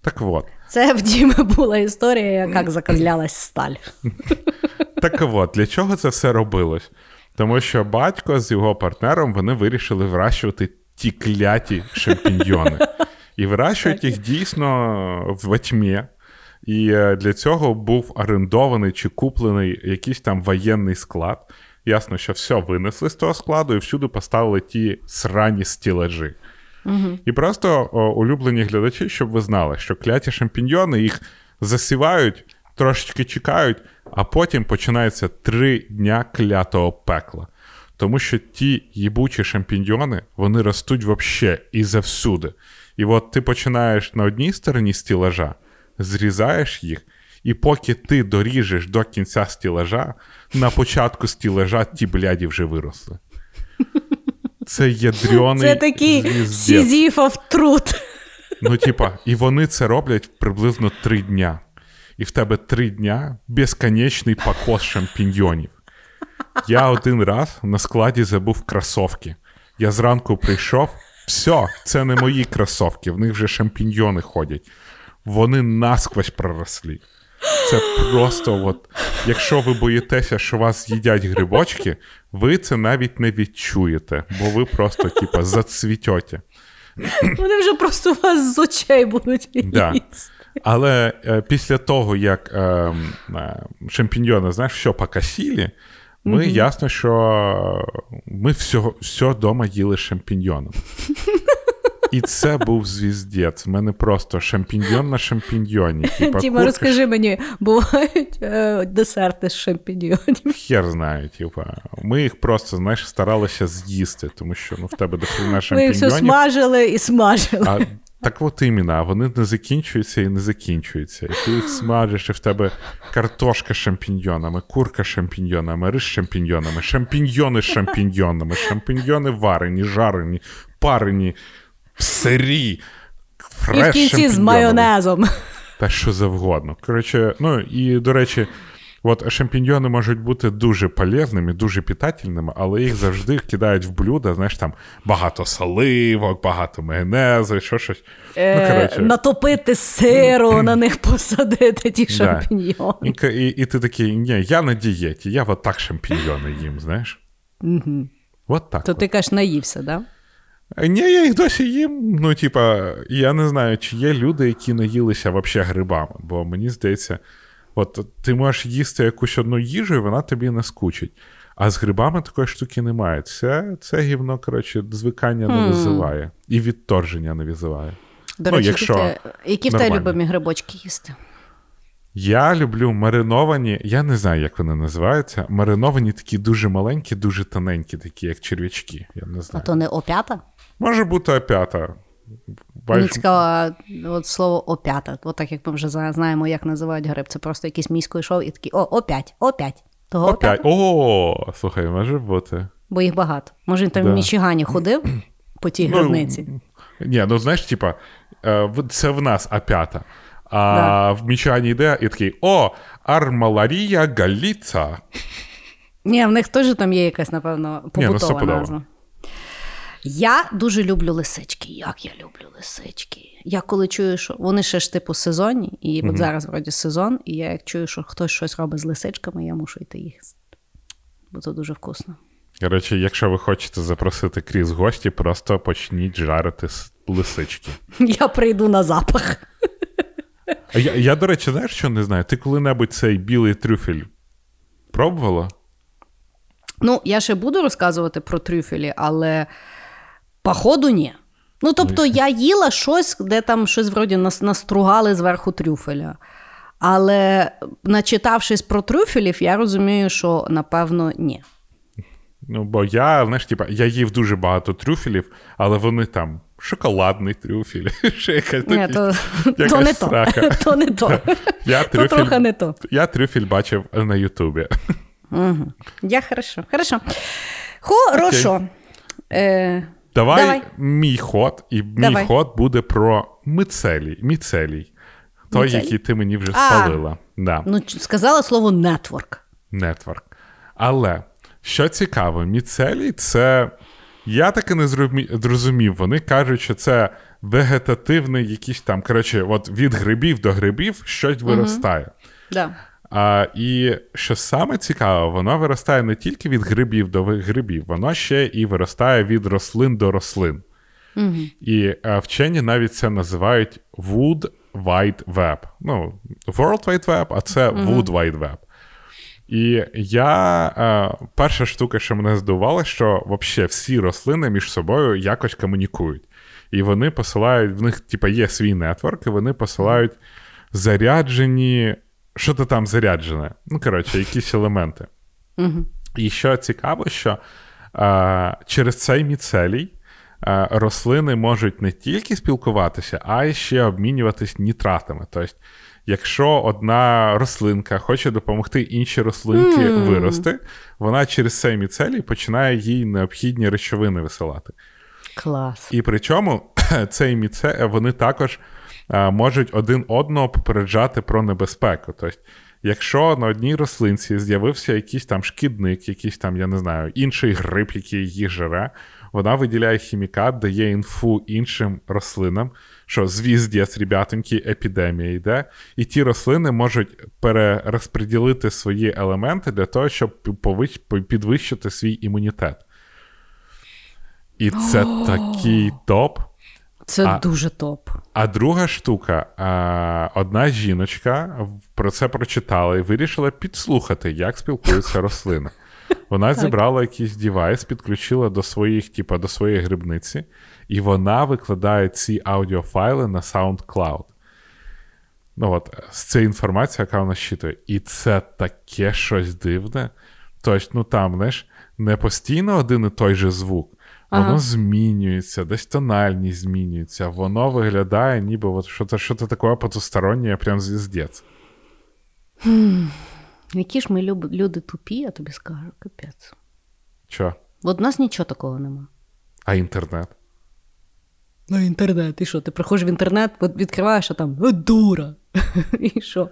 Так от. Це в Діми була історія, як закозлялась сталь. Так от, для чого це все робилось? Тому що батько з його партнером вони вирішили вирощувати ті кляті шампіньйони. І вирощують їх дійсно в тьмі. І е, для цього був орендований чи куплений якийсь там воєнний склад. Ясно, що все винесли з того складу і всюди поставили ті срані стілажі. Угу. І просто о, улюблені глядачі, щоб ви знали, що кляті шампіньйони їх засівають, трошечки чекають, а потім починається три дня клятого пекла. Тому що ті їбучі шампіньйони, вони ростуть вообще і завсюди. І от ти починаєш на одній стороні стілажа, зрізаєш їх, і поки ти доріжеш до кінця стілажа, на початку стілажа ті бляді вже виросли. Це ядрьоний Це такий сізіфов труд. Ну, типа, і вони це роблять приблизно три дня. І в тебе три дня безконечний покос шампіньйонів. Я один раз на складі забув кросовки. Я зранку прийшов, все, це не мої кросовки, в них вже шампіньйони ходять. Вони насквозь проросли. Це просто, от, якщо ви боїтеся, що вас їдять грибочки, ви це навіть не відчуєте, бо ви просто, типа, зацвітьоте. Вони вже просто у вас з очей будуть Да. Але е, після того, як е, е, шампіньйони, знаєш, все покосили, ми ясно, що ми всього, все вдома їли шампіньйоном. І це був звіздець. В мене просто шампіньйон на шампіньйоні. Типа, Тіма, розкажи мені, бувають е, десерти з шампіньйонів. Хер знає, типа. Ми їх просто, знаєш, старалися з'їсти, тому що ну, в тебе до хрена Ми їх все смажили і смажили. А, так от іменно, вони не закінчуються і не закінчуються. І ти їх смажиш, і в тебе картошка з шампіньйонами, курка з шампіньйонами, рис з шампіньйонами, шампіньйони з шампіньйонами, шампіньйони варені, жарені, парені, сирі, І в кінці з майонезом. Та що завгодно. Коротше, ну і до речі, от шампіньйони можуть бути дуже полезними, дуже питательними, але їх завжди кидають в блюдо, знаєш, там багато соливок, багато майонезу, що щось. ну, Е, коротше. натопити сиру, на них посадити ті Да. шампіньйони. І, і, і ти такий, ні, я на дієті, я от так шампіньйони їм, знаєш. Угу. От так. То от. ти кажеш, наївся, да? Ні, я їх досі їм. Ну, типа, я не знаю, чи є люди, які наїлися вообще грибами, бо мені здається, от ти можеш їсти якусь одну їжу, і вона тобі не скучить. А з грибами такої штуки немає. Це, це гівно, коротше, звикання не визиває. І відторження не визиває. До Ну, речі, якщо які, в які в тебе любимі грибочки їсти? Я люблю мариновані, я не знаю, як вони називаються. Мариновані такі дуже маленькі, дуже тоненькі, такі, як черв'ячки. Я не А то не опята? Може бути опята. Мені цікаво, от слово опята. От так як ми вже знаємо, як називають гриб. Це просто якийсь місько йшов і такий, о, опять, опять. Того Опять. О, слухай, може бути. Бо їх багато. Може, він там Да. в Мічигані ходив по тій Ну, грибниці. Ні, ну знаєш, типа, е, це в нас опята. А в Мічані йде і такий: о, Армаларія Галіца. Ні, в них теж там є якась, напевно, ну, побутова стопудово. назва. Я дуже люблю лисички. Як я люблю лисички. Я коли чую, що вони ще ж типу сезонні, і от зараз вроді сезон, і я як чую, що хтось щось робить з лисичками, я мушу йти їх. Бо це дуже вкусно. Коротше, якщо ви хочете запросити крізь гості, просто почніть жарити лисички. Я прийду на запах. А я, я, до речі, знаєш, що не знаю? Ти коли-небудь цей білий трюфель пробувала? Ну, я ще буду розказувати про трюфелі, але походу ні. Ну, тобто, я їла щось, де там щось вроді нас- настругали зверху трюфеля. Але начитавшись про трюфелів, я розумію, що напевно ні. Ну, бо я, знаєш, типа, я їв дуже багато трюфелів, але вони там шоколадний трюфель, ще якась Ні, то, якась то не то. срака. То не то. Я То трохи не то. я трюфель бачив на Ютубі. Угу. Я хорошо. Хорошо. Хорошо. Е, Давай, Давай. мій ход, і мій Давай. ход буде про мицелій. Міцелій. Той, Міцелій? який ти мені вже А. спалила. Да, ну, ч- сказала слово нетворк. нетворк. Але що цікаво, міцелій це. Я таки не зрозумі- зрозумів. Вони кажуть, що це вегетативний якийсь там, коротше, от від грибів до грибів щось виростає. Да. А, і що саме цікаве, воно виростає не тільки від грибів до грибів, воно ще і виростає від рослин до рослин. Угу. І е, вчені навіть це називають Wood Wide Web. Ну, World Wide Web, а це Wood Wide Web. І я е, перша штука, що мене здивувала, що взагалі всі рослини між собою якось комунікують. І вони посилають, в них, типа, є свій нетворк, і вони посилають заряджені. Що то там заряджене? Ну, коротше, якісь елементи. Угу. І що цікаво, що е, через цей міцелій е, рослини можуть не тільки спілкуватися, а й ще обмінюватись нітратами. Тобто, якщо одна рослинка хоче допомогти іншій рослинки Мм. вирости, вона через цей міцелій починає їй необхідні речовини висилати. Клас. І причому цей міце вони також можуть один одного попереджати про небезпеку. Тобто, якщо на одній рослинці з'явився якийсь там шкідник, якийсь там, я не знаю, інший гриб, який їх жере, вона виділяє хімікат, дає інфу іншим рослинам, що звіздець, ребятоньки, епідемія йде, і ті рослини можуть перерозподілити свої елементи для того, щоб підвищити свій імунітет. І це такий топ. Це А- дуже топ. А друга штука: а, одна жіночка про це прочитала і вирішила підслухати, як спілкуються рослини. Вона зібрала якийсь девайс, підключила до своїх, типа, до своєї грибниці, і вона викладає ці аудіофайли на SoundCloud. Ну от, з цією інформацією, яка вона щитує. І це таке щось дивне. Тобто, ну там, знаєш, не постійно один і той же звук, воно змінюється, десь тональність змінюється, воно виглядає, ніби от що-то, що-то таке потустороннє, прям звіздець. Які ж ми люб- люди тупі, я тобі скажу, капець. Що? От в нас нічого такого нема. А інтернет? Ну, інтернет, і що? Ти приходиш в інтернет, відкриваєш, а там дура. І що?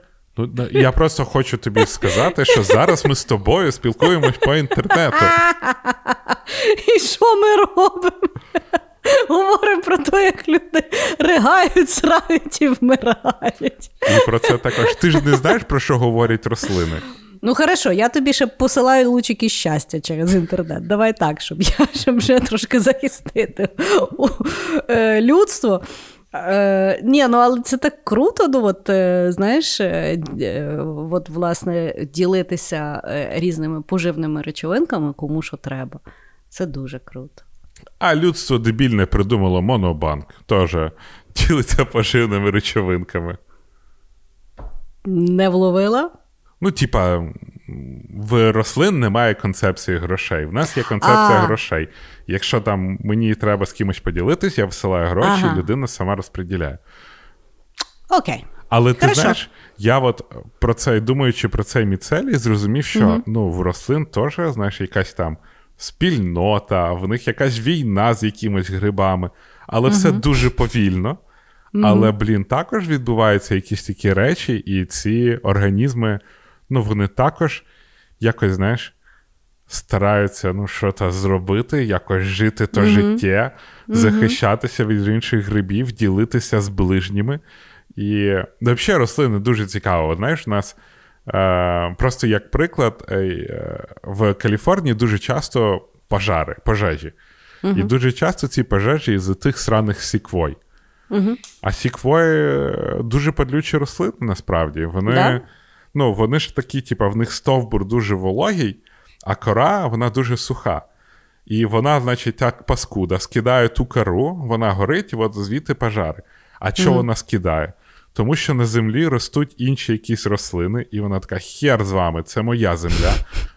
Ну, я просто хочу тобі сказати, що зараз ми з тобою спілкуємось по інтернету. І що ми робимо? Говоримо про те, як люди ригають, срають і вмирають. І про це також. Ти ж не знаєш, про що говорять рослини. Ну, хорошо, я тобі ще посилаю лучики щастя через інтернет. Давай так, щоб я щоб вже трошки захистити е, людство. Е, ні, ну але це так круто, ну от е, знаєш, е, е, от, власне, ділитися е, різними поживними речовинками, кому що треба. Це дуже круто. А людство дебільне придумало монобанк. Теж ділиться поживними речовинками. Не вловила? Ну, типа, в рослин немає концепції грошей. В нас є концепція А. грошей. Якщо там мені треба з кимось поділитись, я висилаю гроші, Ага. людина сама розподіляє. Окей. Але ти Хорошо. знаєш, я от про це, думаючи про цей міцелій, зрозумів, що ну, в рослин теж, знаєш, якась там спільнота, в них якась війна з якимись грибами, але все дуже повільно. Але, блін, також відбуваються якісь такі речі, і ці організми, ну, вони також якось, знаєш, стараються ну, щось зробити, якось жити то життя, захищатися від інших грибів, ділитися з ближніми. І взагалі рослини дуже цікаво. Знаєш, у нас е, просто як приклад, е, е, в Каліфорнії дуже часто пожари, пожежі. І дуже часто ці пожежі з тих сраних сіквой. А сіквої е, дуже падлючі рослини, насправді. Вони, Да? Ну, вони ж такі, типу, в них стовбур дуже вологий, а кора вона дуже суха. І вона, значить, так паскуда, скидає ту кору, вона горить, і от звідти пожари. А чого вона скидає? Тому що на землі ростуть інші якісь рослини, і вона така: хер з вами, це моя земля.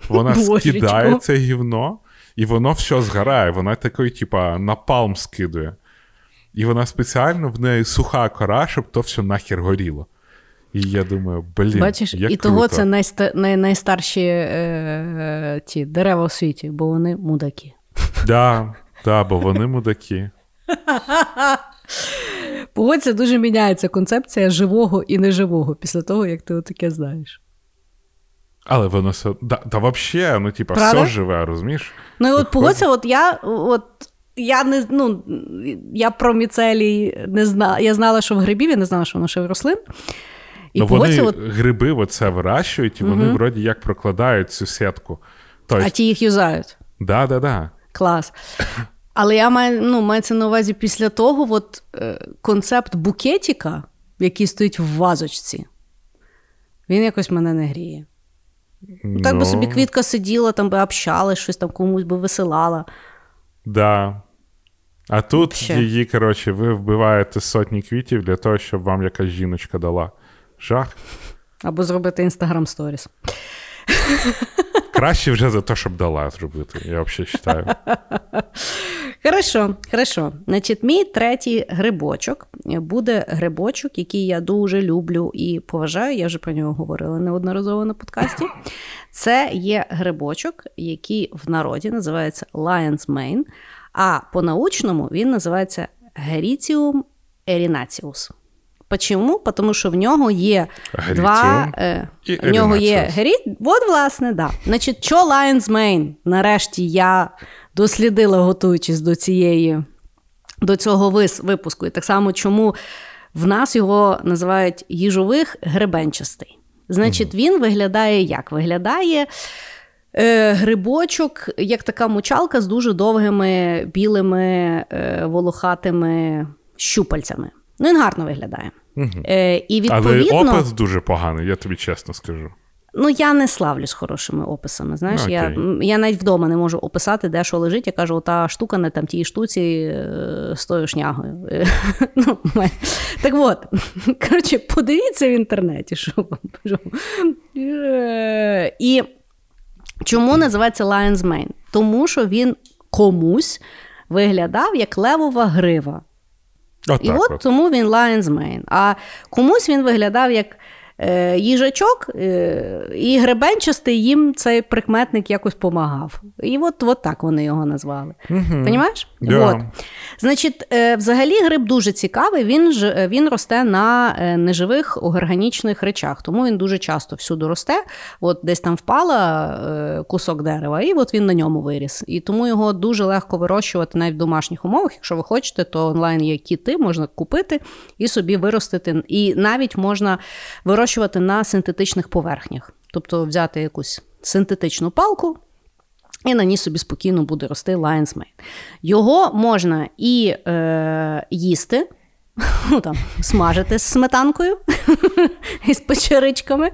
Вона скидає це гівно, і воно все згорає. Вона такий, типа, напалм скидує. І вона спеціально в неї суха кора, щоб то все нахер горіло. І я думаю, блін, Бачиш, як і круто. того це найста... най... найстарші е... ті дерева у світі, бо вони мудаки. Да, да, бо вони мудаки. Погодься, дуже міняється концепція живого і неживого після того, як ти таке знаєш. Але воно все. Да, та взагалі, ну, типа, все живе, розумієш? Ну і от погодься, от я от. Я не ну, я про міцелій не знала. Я знала, що в грибів, я не знала, що воно ще в рослин. І ну, вони от, гриби оце вирощують, і вони вроді як прокладають цю сітку. Тобто, а ті їх юзають. да, да, да. Клас. Але я маю, ну, мається на увазі після того от, е, концепт букетіка, який стоїть в вазочці, він якось мене не гріє. Ну, Так би Ну, собі квітка сиділа, там би общалась, щось там комусь би висилала. Да. А тут Вообще. її, коротше, ви вбиваєте сотні квітів для того, щоб вам якась жіночка дала. Жах. Або зробити інстаграм сторіс. Краще вже за те, щоб дала зробити, я взагалі вважаю. Хорошо, хорошо. Значить, мій третій грибочок буде грибочок, який я дуже люблю і поважаю. Я вже про нього говорила неодноразово на подкасті. Це є грибочок, який в народі називається Lion's Mane, а по-научному він називається Heritium erinaceus. Почому? Тому що в нього є Гріціум два. Е, і в нього є Ерінаціус. грі. От, власне, да. Значить, що Lion's Mane? Нарешті я дослідила, готуючись до цієї до цього випуску. І так само, чому в нас його називають їжових гребенчастий. Значить, він виглядає як? Виглядає е, грибочок, як така мочалка з дуже довгими білими е, волохатими щупальцями. Ну, він гарно виглядає. Е, і Але опис дуже поганий, я тобі чесно скажу. ну я не славлюсь хорошими описами. Знаєш, я, я навіть вдома не можу описати, де що лежить. Я кажу, та штука на там тій штуці е, з тою шнягою. Е, ну, так от, коротше, подивіться в інтернеті, що вам. Е, І чому називається Lion's Mane? Тому що він комусь виглядав як левова грива. От І так от от. тому він Lion's Mane. А комусь він виглядав як їжачок, е, і гребенчастий їм цей прикметник якось помагав. І от, от так вони його назвали. Понімаєш? Да. От. Значить, е, взагалі гриб дуже цікавий. Він ж е, він росте на е, неживих органічних речах, тому він дуже часто всюди росте. От десь там впала е, кусок дерева, і от він на ньому виріс. І тому його дуже легко вирощувати навіть в домашніх умовах. Якщо ви хочете, то онлайн є кіти, можна купити і собі виростити. І навіть можна вирощувати на синтетичних поверхнях, тобто взяти якусь синтетичну палку. І на ній собі спокійно буде рости Lion's Mane. Його можна і е, їсти, ну, там, смажити з сметанкою і з печеричками.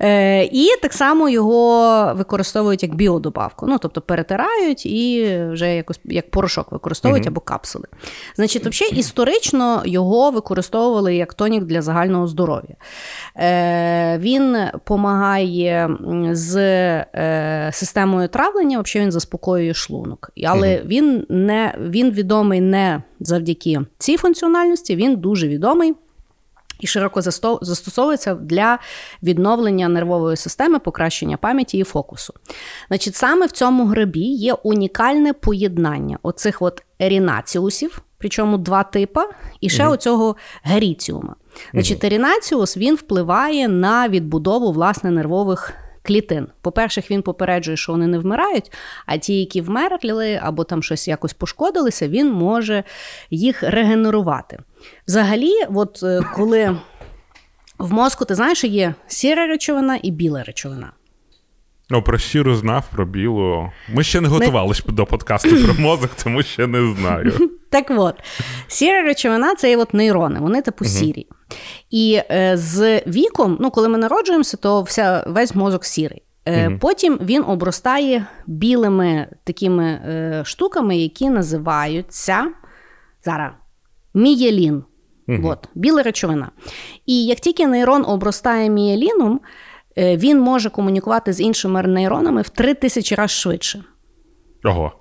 Е, і так само його використовують як біодобавку. Ну, тобто перетирають і вже якось як порошок використовують або капсули. Значить, взагалі, історично його використовували як тонік для загального здоров'я. Е, він допомагає з е, системою травлення, взагалі він заспокоює шлунок. Але він, не, він відомий не завдяки цій функціональності, він дуже відомий. І широко засто- застосовується для відновлення нервової системи, покращення пам'яті і фокусу. Значить, саме в цьому грибі є унікальне поєднання оцих от ерінаціусів, причому два типа, і ще оцього геріціума. Значить, ерінаціус він впливає на відбудову власне нервових клітин. По-перше, він попереджує, що вони не вмирають, а ті, які вмерли або там щось якось пошкодилися, він може їх регенерувати. Взагалі, от е, коли в мозку, ти знаєш, є сіра речовина і біла речовина. Ну, про щиру знав, про білу. Ми ще не готувалися до подкасту про мозок, тому ще не знаю. Так от, сіра речовина це є от нейрони, вони типу сірі. І е, з віком, ну коли ми народжуємося, то вся, весь мозок сірий. Е, Потім він обростає білими такими е, штуками, які називаються зараз мієлін. От, біла речовина. І як тільки нейрон обростає мієліном, е, він може комунікувати з іншими нейронами в 3000 разів швидше. Ого.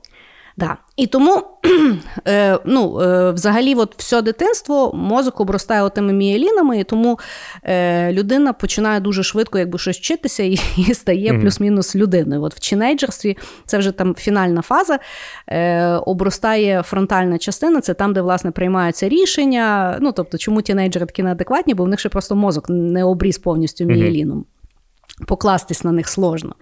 Да. І тому, е, ну, е, взагалі, от все дитинство мозок обростає отими мієлінами, і тому е, людина починає дуже швидко якби щось вчитися і, і стає плюс-мінус людиною. От в тінейджерстві це вже там фінальна фаза, е, обростає фронтальна частина, це там, де власне приймаються рішення. Ну, тобто, чому тінейджери такі неадекватні, бо в них ще просто мозок не обріз повністю мієліном. Покластись на них сложно.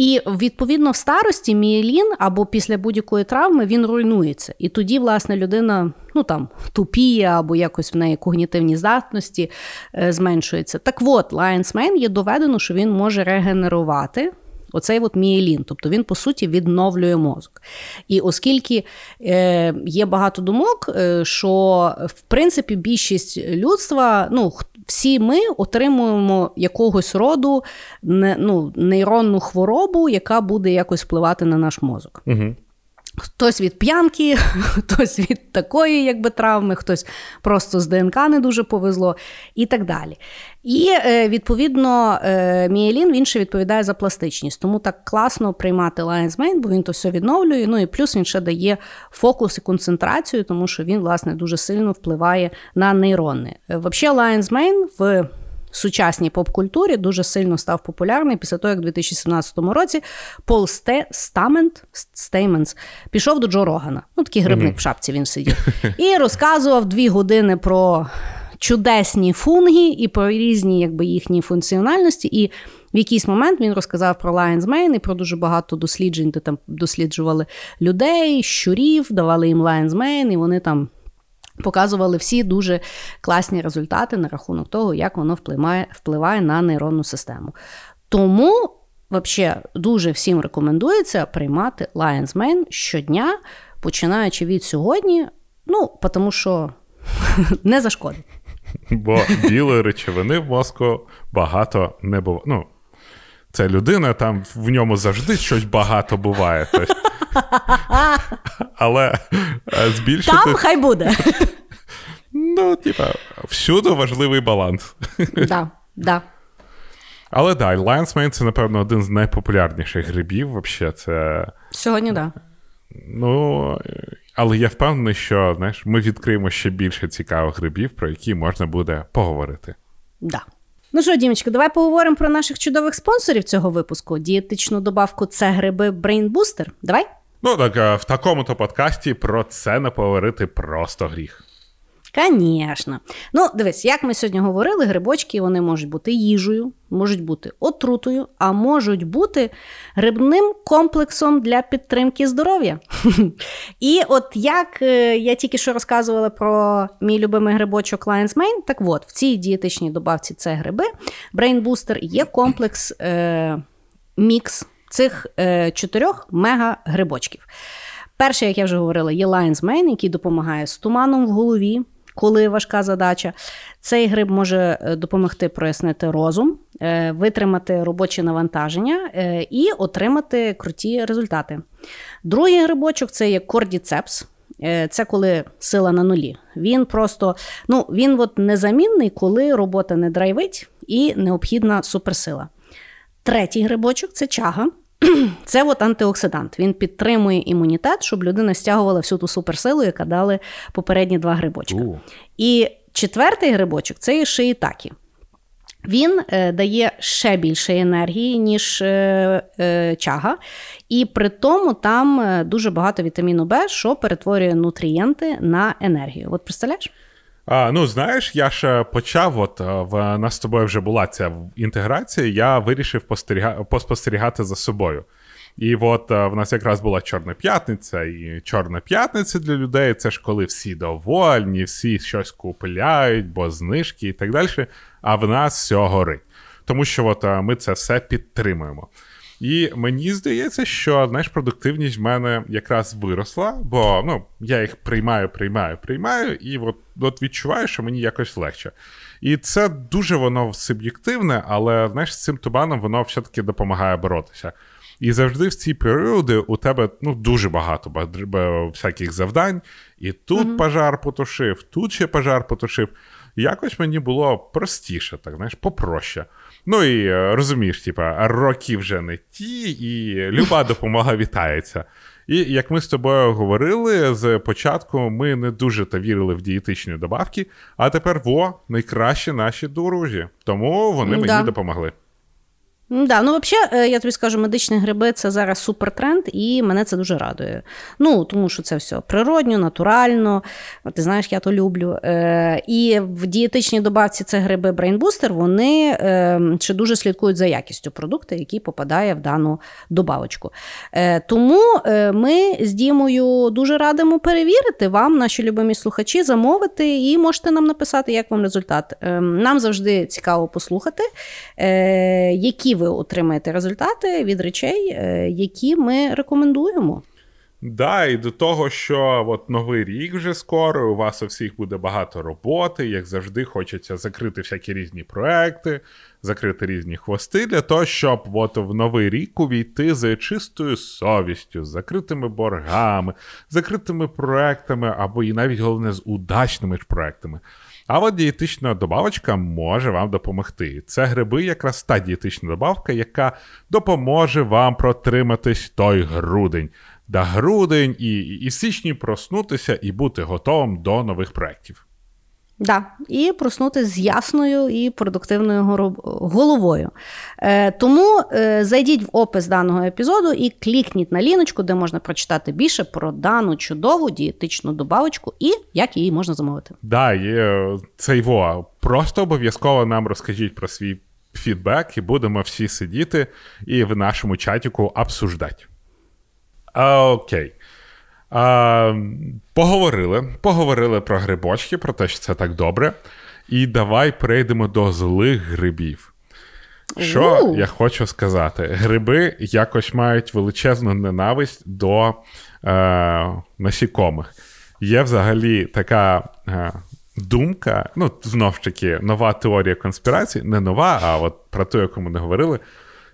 І відповідно в старості мієлін або після будь-якої травми він руйнується. І тоді, власне, людина ну там тупіє або якось в неї когнітивні здатності е, зменшуються. Так от, Lion's Mane є доведено, що він може регенерувати. Оцей от мієлін, тобто він по суті відновлює мозок. І оскільки е, є багато думок, е, що в принципі більшість людства, ну всі ми отримуємо якогось роду не, ну, нейронну хворобу, яка буде якось впливати на наш мозок. Угу. Хтось від п'янки, хтось від такої, якби травми, хтось просто з ДНК не дуже повезло, і так далі. І е, відповідно е, мієлін він ще відповідає за пластичність, тому так класно приймати Lion's Mane, бо він то все відновлює. Ну і плюс він ще дає фокус і концентрацію, тому що він, власне, дуже сильно впливає на нейрони. Е, Взагалі, Lion's Mane в сучасній поп-культурі дуже сильно став популярний після того, як у 2017 році Пол Сте, Стамент, Стейменс пішов до Джо Рогана. Ну, такий грибник в шапці він сидів. І розказував дві години про чудесні fungi і про різні якби, їхні функціональності. І в якийсь момент він розказав про Lion's Mane і про дуже багато досліджень, де там досліджували людей, щурів, давали їм Lion's Mane, і вони там. Показували всі дуже класні результати на рахунок того, як воно впливає впливає на нейронну систему. Тому, взагалі, дуже всім рекомендується приймати Lion's Mane щодня, починаючи від сьогодні, ну, тому що не зашкодить. Бо білої речовини в мозку багато не буває. Ну, це людина, там в ньому завжди щось багато буває. Але е, збільшити. Там хай буде. Ну, типа, всюди важливий баланс. Да, да. Але да, Lion's Mane це, напевно, один з найпопулярніших грибів. Вообще, це... Сьогодні, так. Да. Ну, але я впевнений, що знаєш, ми відкриємо ще більше цікавих грибів, про які можна буде поговорити. Да. Ну що, Дімочка, давай поговоримо про наших чудових спонсорів цього випуску. Дієтичну добавку це гриби Brain Booster. Давай. Ну так в такому-то подкасті про це не поговорити просто гріх. Звісно. Ну, дивись, як ми сьогодні говорили, грибочки вони можуть бути їжею, можуть бути отрутою, а можуть бути грибним комплексом для підтримки здоров'я. І от як е, я тільки що розказувала про мій любимий грибочок Lion's Mane, так от, в цій дієтичній добавці це гриби, Brain Booster є комплекс е, мікс цих е, чотирьох мега-грибочків. Перше, як я вже говорила, є Lion's Mane, який допомагає з туманом в голові, коли важка задача. Цей гриб може е, допомогти прояснити розум, е, витримати робоче навантаження і отримати круті результати. Другий грибочок це є кордіцепс. Це коли сила на нулі. Він просто ну, він от незамінний, коли робота не драйвить і необхідна суперсила. Третій грибочок це чага. Це от антиоксидант. Він підтримує імунітет, щоб людина стягувала всю ту суперсилу, яка дали попередні два грибочки. І четвертий грибочок це є шиїтакі. Він е, дає ще більше енергії, ніж е, е, чага, і при тому там е, дуже багато вітаміну Б, що перетворює нутрієнти на енергію. От представляєш? А, Ну, знаєш, я ж почав, от в нас з тобою вже була ця інтеграція, я вирішив постеріга... поспостерігати за собою. І от в нас якраз була Чорна п'ятниця, і Чорна п'ятниця для людей це ж коли всі довольні, всі щось купляють, бо знижки і так далі. А в нас все горить. Тому що от ми це все підтримуємо. І мені здається, що знаєш, продуктивність в мене якраз виросла, бо ну, я їх приймаю, приймаю, приймаю, і от, от відчуваю, що мені якось легше. І це дуже воно суб'єктивне, але знаєш, з цим тубаном воно все-таки допомагає боротися. І завжди в ці періоди у тебе ну, дуже багато всяких завдань, і тут mm-hmm. пожар потушив, тут ще пожар потушив. Якось мені було простіше, так знаєш, попроще. Ну і е, розумієш, типа, роки вже не ті, і люба допомога вітається. І як ми з тобою говорили з початку, ми не дуже та вірили в дієтичні добавки, а тепер во найкращі наші дорожі. Тому вони мені да. допомогли. Да, ну взагалі, я тобі скажу, медичні гриби це зараз супертренд, і мене це дуже радує. Ну, тому що це все природньо, натурально. Ти знаєш, я то люблю. Е, І в дієтичній добавці це гриби Booster, вони е, ще дуже слідкують за якістю продукту, який попадає в дану добавочку. Е, Тому е, ми з Дімою дуже радимо перевірити вам, наші любимі слухачі, замовити, і можете нам написати, як вам результат. Е, Нам завжди цікаво послухати, які ви отримаєте результати від речей, е, які ми рекомендуємо. Да, і до того, що от новий рік вже скоро, у вас у всіх буде багато роботи, як завжди, хочеться закрити всякі різні проекти, закрити різні хвости для того, щоб от в новий рік увійти з чистою совістю, з закритими боргами, закритими проектами, або і навіть головне з удачними проектами. А от дієтична добавочка може вам допомогти. Це гриби, якраз та дієтична добавка, яка допоможе вам протриматись той грудень. Да грудень і, і січні проснутися і бути готовим до нових проєктів. Да, і проснути з ясною і продуктивною головою. Е, Тому е, зайдіть в опис даного епізоду і клікніть на ліночку, де можна прочитати більше про дану чудову дієтичну добавочку і як її можна замовити. Да, є цей во. Просто обов'язково нам розкажіть про свій фідбек, і будемо всі сидіти і в нашому чатіку обсуждати. Окей. А, Поговорили. Поговорили про грибочки, про те, що це так добре. І давай перейдемо до злих грибів. Що uh. я хочу сказати? Гриби якось мають величезну ненависть до е, насікомих. Є взагалі така е, думка, ну, знову ж таки, нова теорія конспірації, не нова, а от про ту, яку ми не говорили,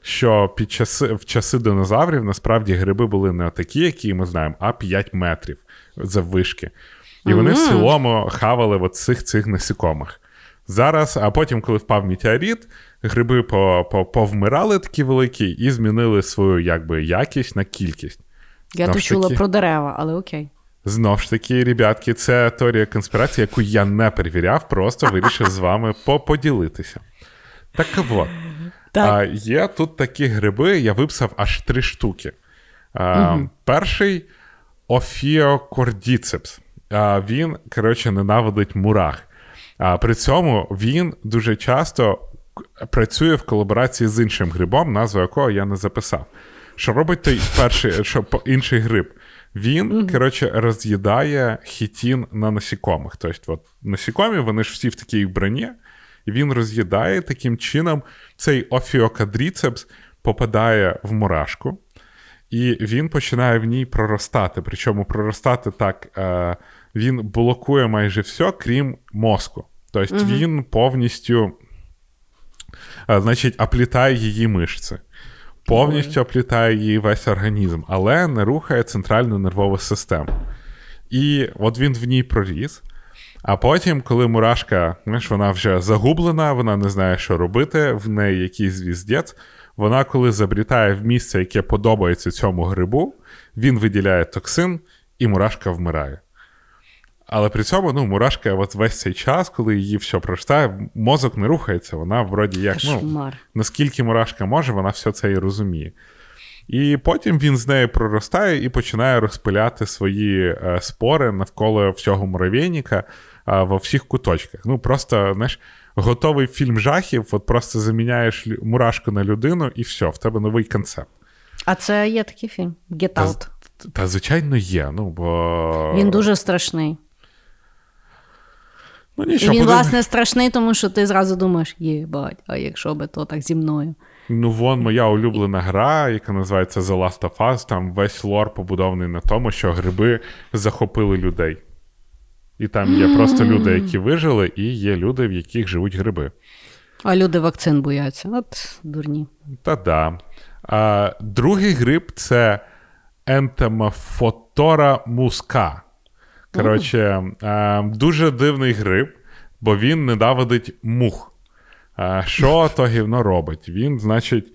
що під часи, в часи динозаврів насправді гриби були не такі, які ми знаємо, а 5 метрів заввишки. І вони mm-hmm. в цілому хавали от цих цих насікомих. Зараз, а потім, коли впав метеорит, гриби повмирали такі великі і змінили свою якби, якість на кількість. Я то чула про дерева, але окей. Знов ж таки, ребятки, це теорія конспірації, яку я не перевіряв, просто вирішив з вами поділитися. Так от, так. А, Є тут такі гриби, я виписав аж три штуки. А, угу. Перший офіокордіцепс. Він, коротше, ненавидить мурах. А При цьому він дуже часто працює в колаборації з іншим грибом, назву якого я не записав. Що робить той перший, що інший гриб? Він, mm-hmm. коротше, роз'їдає хітін на насікомих. Тобто, от, насікомі, вони ж всі в такій броні, і він роз'їдає таким чином цей офіокадріцепс попадає в мурашку, і він починає в ній проростати. Причому проростати так, е, він блокує майже все, крім мозку. Тобто mm-hmm. він повністю, е, значить, оплітає її мишці повністю оплітає її весь організм, але не рухає центральну нервову систему. І от він в ній проріс. А потім, коли мурашка, знаєш, вона вже загублена, вона не знає, що робити, в неї якийсь звіздець, вона, коли забрітає в місце, яке подобається цьому грибу, він виділяє токсин, і мурашка вмирає. Але при цьому ну, мурашка от весь цей час, коли її все прочитає, мозок не рухається, вона вроді як ну, наскільки мурашка може, вона все це і розуміє. І потім він з нею проростає і починає розпиляти свої е, спори навколо всього муравейника е, во всіх куточках. Ну, просто, знаєш, готовий фільм жахів, от просто заміняєш мурашку на людину, і все, в тебе новий концепт. А це є такий фільм Get Out. Та, та звичайно, є. ну, бо... Він дуже страшний. Ну, нічого, І він, буде... власне, страшний, тому що ти зразу думаєш, єбать, а якщо би то так зі мною. Ну, вон моя улюблена гра, яка називається The Last of Us, там весь лор побудований на тому, що гриби захопили людей. І там є просто люди, які вижили, і є люди, в яких живуть гриби. А люди вакцин бояться. От дурні. Та-да. А, Другий гриб це ентемофотора муска. Коротше, е, дуже дивний гриб, бо він ненавидить мух. Е, що то гівно робить? Він, значить,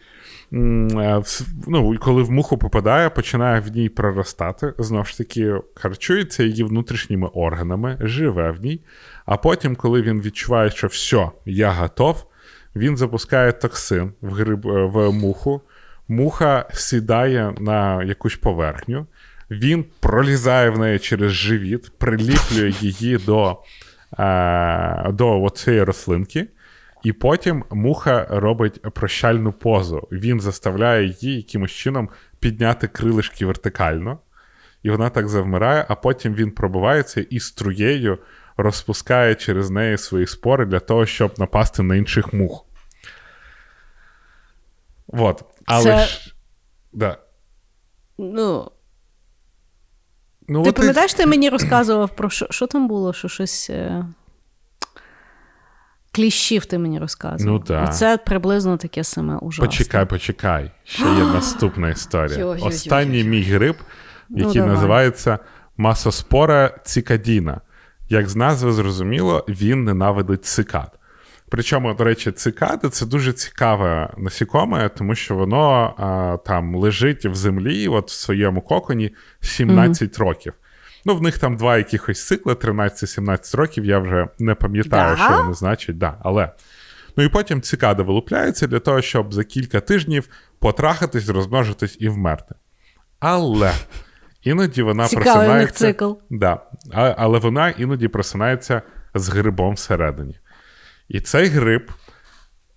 е, ну, коли в муху попадає, починає в ній проростати, знову ж таки, харчується її внутрішніми органами, живе в ній. А потім, коли він відчуває, що все, я готов, він запускає токсин в гриб, в муху. Муха сідає на якусь поверхню. Він пролізає в неї через живіт, приліплює її до е, до цієї рослинки, і потім муха робить прощальну позу. Він заставляє її якимось чином підняти крилишки вертикально, і вона так завмирає, а потім він пробивається і струєю розпускає через неї свої спори для того, щоб напасти на інших мух. Вот. Але Це... ж. Да. Ну. Ну, Ти пам'ятаєш, ти мені розказував про що що там було? Що щось. Кліщів ти мені розказував. Ну, так. Це приблизно таке саме ужасне. Почекай, почекай. Ще є наступна історія. Останній мій гриб, ну, який ну, називається масоспора цикадіна. Як з назви зрозуміло, він ненавидить цикад. Причому, до речі, цикади це дуже цікаве насікоме, тому що воно а, там лежить в землі, от в своєму коконі 17 mm-hmm. років. Ну, в них там два якихось цикли, 13-17 років, я вже не пам'ятаю, Да? що вони значать. Да, але. Ну і потім цикада вилупляється для того, щоб за кілька тижнів потрахатись, розмножитись і вмерти. Але іноді вона Цікавий у них цикл. Да, а, але вона іноді просинається з грибом всередині. І цей гриб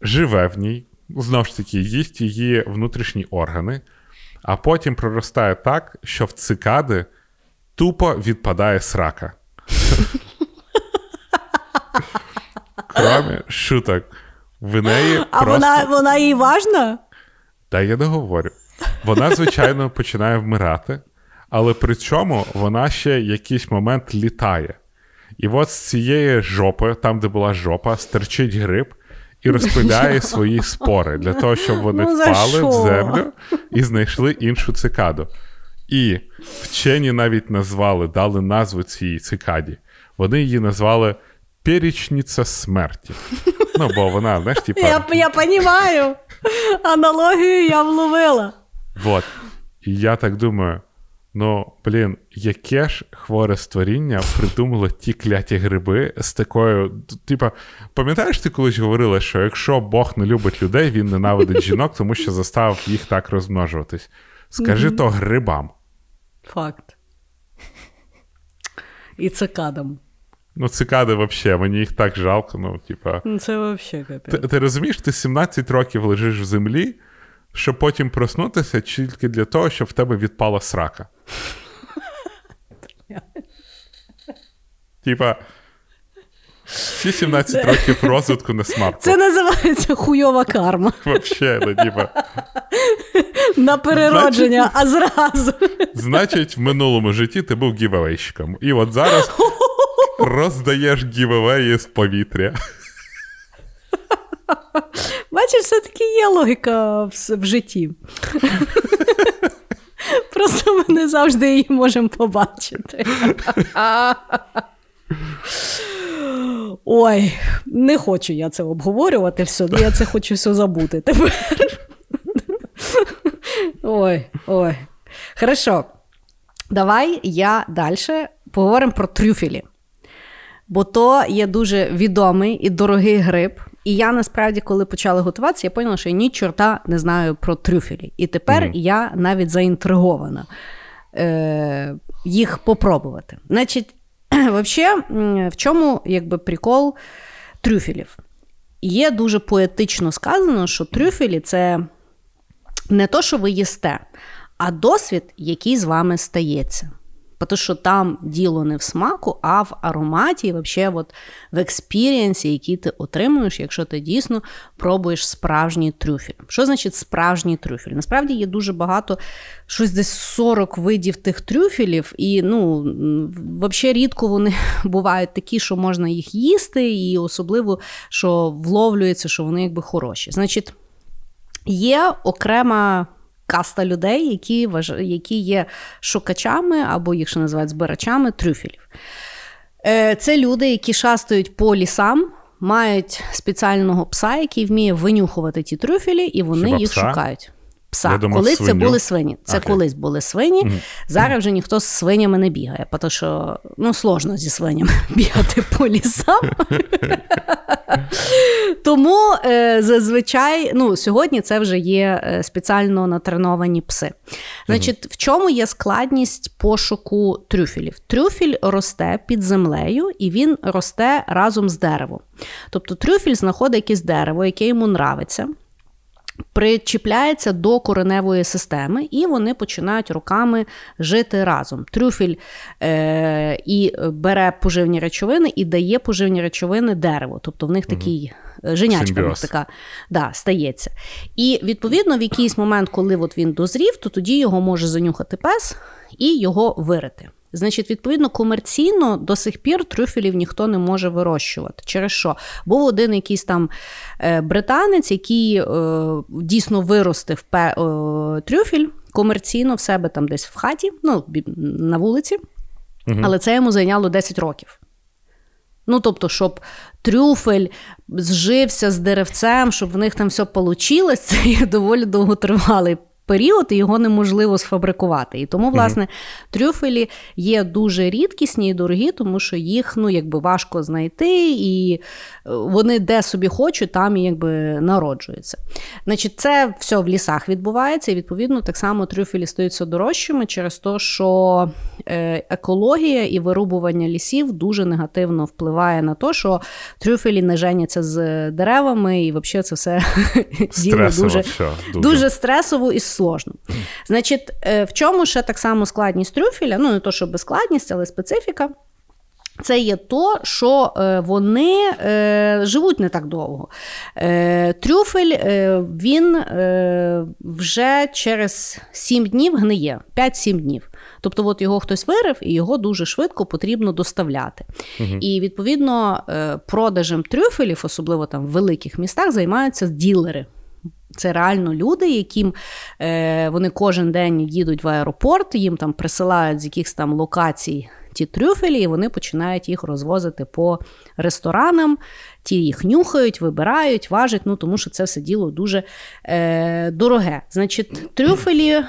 живе в ній, знову ж таки, їсть її внутрішні органи, а потім проростає так, що в цикади тупо відпадає срака. Кромі шуток. В неї А просто... вона, вона їй важна? Та я договорю. Вона, звичайно, починає вмирати, але при цьому вона ще якийсь момент літає. І от з цієї жопи, там, де була жопа, стерчить гриб і розпиляє свої спори для того, щоб вони Ну, впали в землю і знайшли іншу цикаду. І вчені навіть назвали, дали назву цій цикаді. Вони її назвали Перечниця смерті. Ну, бо вона, знаєш, типа. Я, я розумію. Аналогію я вловила. Вот. І я так думаю: ну, блін, яке ж хворе створіння придумало ті кляті гриби з такою. Типа, пам'ятаєш, ти колись говорила, що якщо Бог не любить людей, він ненавидить жінок, тому що заставив їх так розмножуватись. Скажи то грибам. Факт. І цикадам. Ну, цикади взагалі, мені їх так жалко. Ну, типа. Ну, Це взагалі Ти, ти розумієш, ти 17 років лежиш в землі, щоб потім проснутися тільки для того, щоб в тебе відпала срака. Типа, всі 17 років розвитку на смарку. Це називається хуйова карма. Вообще, ну, типа, На переродження, а зразу. значить, в минулому житті ти був гівевейщиком. І от зараз роздаєш гівевеї з повітря. Бачиш, все-таки є логіка в, в житті. Просто ми не завжди її можемо побачити. Ой, не хочу я це обговорювати все, я це хочу все забути тепер. Ой, ой. Хорошо. Давай я далі поговоримо про трюфелі. Бо то є дуже відомий і дорогий гриб. І я насправді, коли почала готуватися, я поняла, що я ні чорта не знаю про трюфелі. І тепер я навіть заінтригована е, їх попробувати. Значить, взагалі, в чому якби прикол трюфелів? Є дуже поетично сказано, що трюфелі це не то, що ви їсте, а досвід, який з вами стається. Тому що там діло не в смаку, а в ароматі, і взагалі от в experience і, який ти отримуєш, якщо ти дійсно пробуєш справжній трюфель. Що значить справжній трюфель? Насправді є дуже багато, щось десь 40 видів тих трюфелів, і ну, взагалі рідко вони бувають такі, що можна їх їсти, і особливо, що вловлюється, що вони якби хороші. Значить, є окрема каста людей, які, важ... які є шукачами або їх ще називають збирачами трюфелів. Е, Це люди, які шастають по лісам, мають спеціального пса, який вміє винюхувати ті трюфелі, і вони Хіба їх пса? шукають. Пса. Я думав, колись це були свині. Це Окей. колись були свині. Зараз вже ніхто з свинями не бігає, тому що ну, сложно зі свинями бігати по лісам. Тому е, зазвичай ну, сьогодні це вже є е, спеціально натреновані пси. Значить, в чому є складність пошуку трюфелів? Трюфель росте під землею і він росте разом з деревом. Тобто трюфель знаходить якесь дерево, яке йому нравиться. Причіпляється до кореневої системи, і вони починають роками жити разом. Трюфель е, і бере поживні речовини і дає поживні речовини дереву. Тобто в них такий е, женячка в них така да, стається. І відповідно, в якийсь момент, коли от він дозрів, то тоді його може занюхати пес і його вирити. Значить, відповідно, комерційно до сих пір трюфелів ніхто не може вирощувати. Через що? Був один якийсь там е, британець, який е, дійсно виростив е, трюфель комерційно в себе там десь в хаті, ну, на вулиці, але це йому зайняло 10 років. Ну, тобто, щоб трюфель зжився з деревцем, щоб в них там все вийшло, це є доволі довготривалий період, і його неможливо сфабрикувати. І тому, власне, трюфелі є дуже рідкісні і дорогі, тому що їх ну, якби важко знайти, і вони де собі хочуть, там якби народжуються. Значить, це все в лісах відбувається, і відповідно так само трюфелі стаються дорожчими через те, що е, екологія і вирубування лісів дуже негативно впливає на те, що трюфелі не женяться з деревами, і взагалі це все діло дуже, дуже. дуже стресово і сложно. Значить, е, в чому ще так само складність трюфеля? Ну, не то, що безскладність, але специфіка. Це є то, що е, вони е, живуть не так довго. Трюфель він вже через 7 днів гниє, 5-7 днів. Тобто, от його хтось вирив, і його дуже швидко потрібно доставляти. Угу. І відповідно продажем трюфелів, особливо там в великих містах, займаються ділери. Це реально люди, яким е, вони кожен день їдуть в аеропорт, їм там присилають з якихось там локацій ті трюфелі, і вони починають їх розвозити по ресторанам. Ті їх нюхають, вибирають, важать, ну тому що це все діло дуже е, дороге. Значить, трюфелі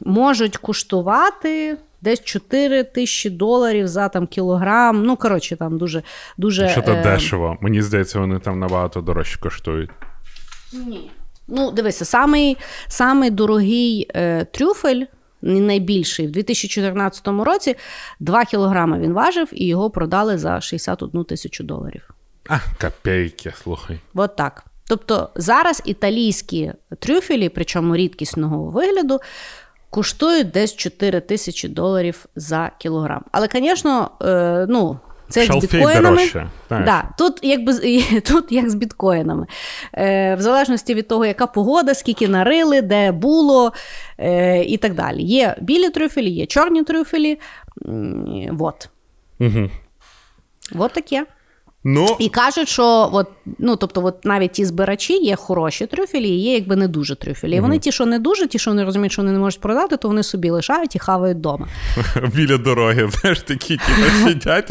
можуть коштувати. Десь 4 тисячі доларів за там кілограм. Ну, коротше, там дуже. дуже Що то е... дешево. Мені здається, вони там набагато дорожче коштують. Ні. Ну, дивися, самий самий дорогий е, трюфель, найбільший, в 2014 році 2 кілограми він важив і його продали за 61 тисячу доларів. А, копейки, слухай. От так. Тобто зараз італійські трюфелі, причому рідкісного вигляду, коштують десь 4 тисячі доларів за кілограм. Але, звісно, е, ну, це як з біткоїнами. Да, Тут якби тут як з біткоїнами. Е, В залежності від того, яка погода, скільки нарили, де було е, і так далі. Є білі трюфелі, є чорні трюфелі. Вот. Угу. Вот таке. Ну... І кажуть, що от, ну, тобто, от навіть ті збирачі є хороші трюфелі, і є якби не дуже трюфелі. І вони ті, що не дуже, ті, що вони розуміють, що вони не можуть продати, то вони собі лишають і хавають вдома. Біля дороги, знаєш, такі ті сидять.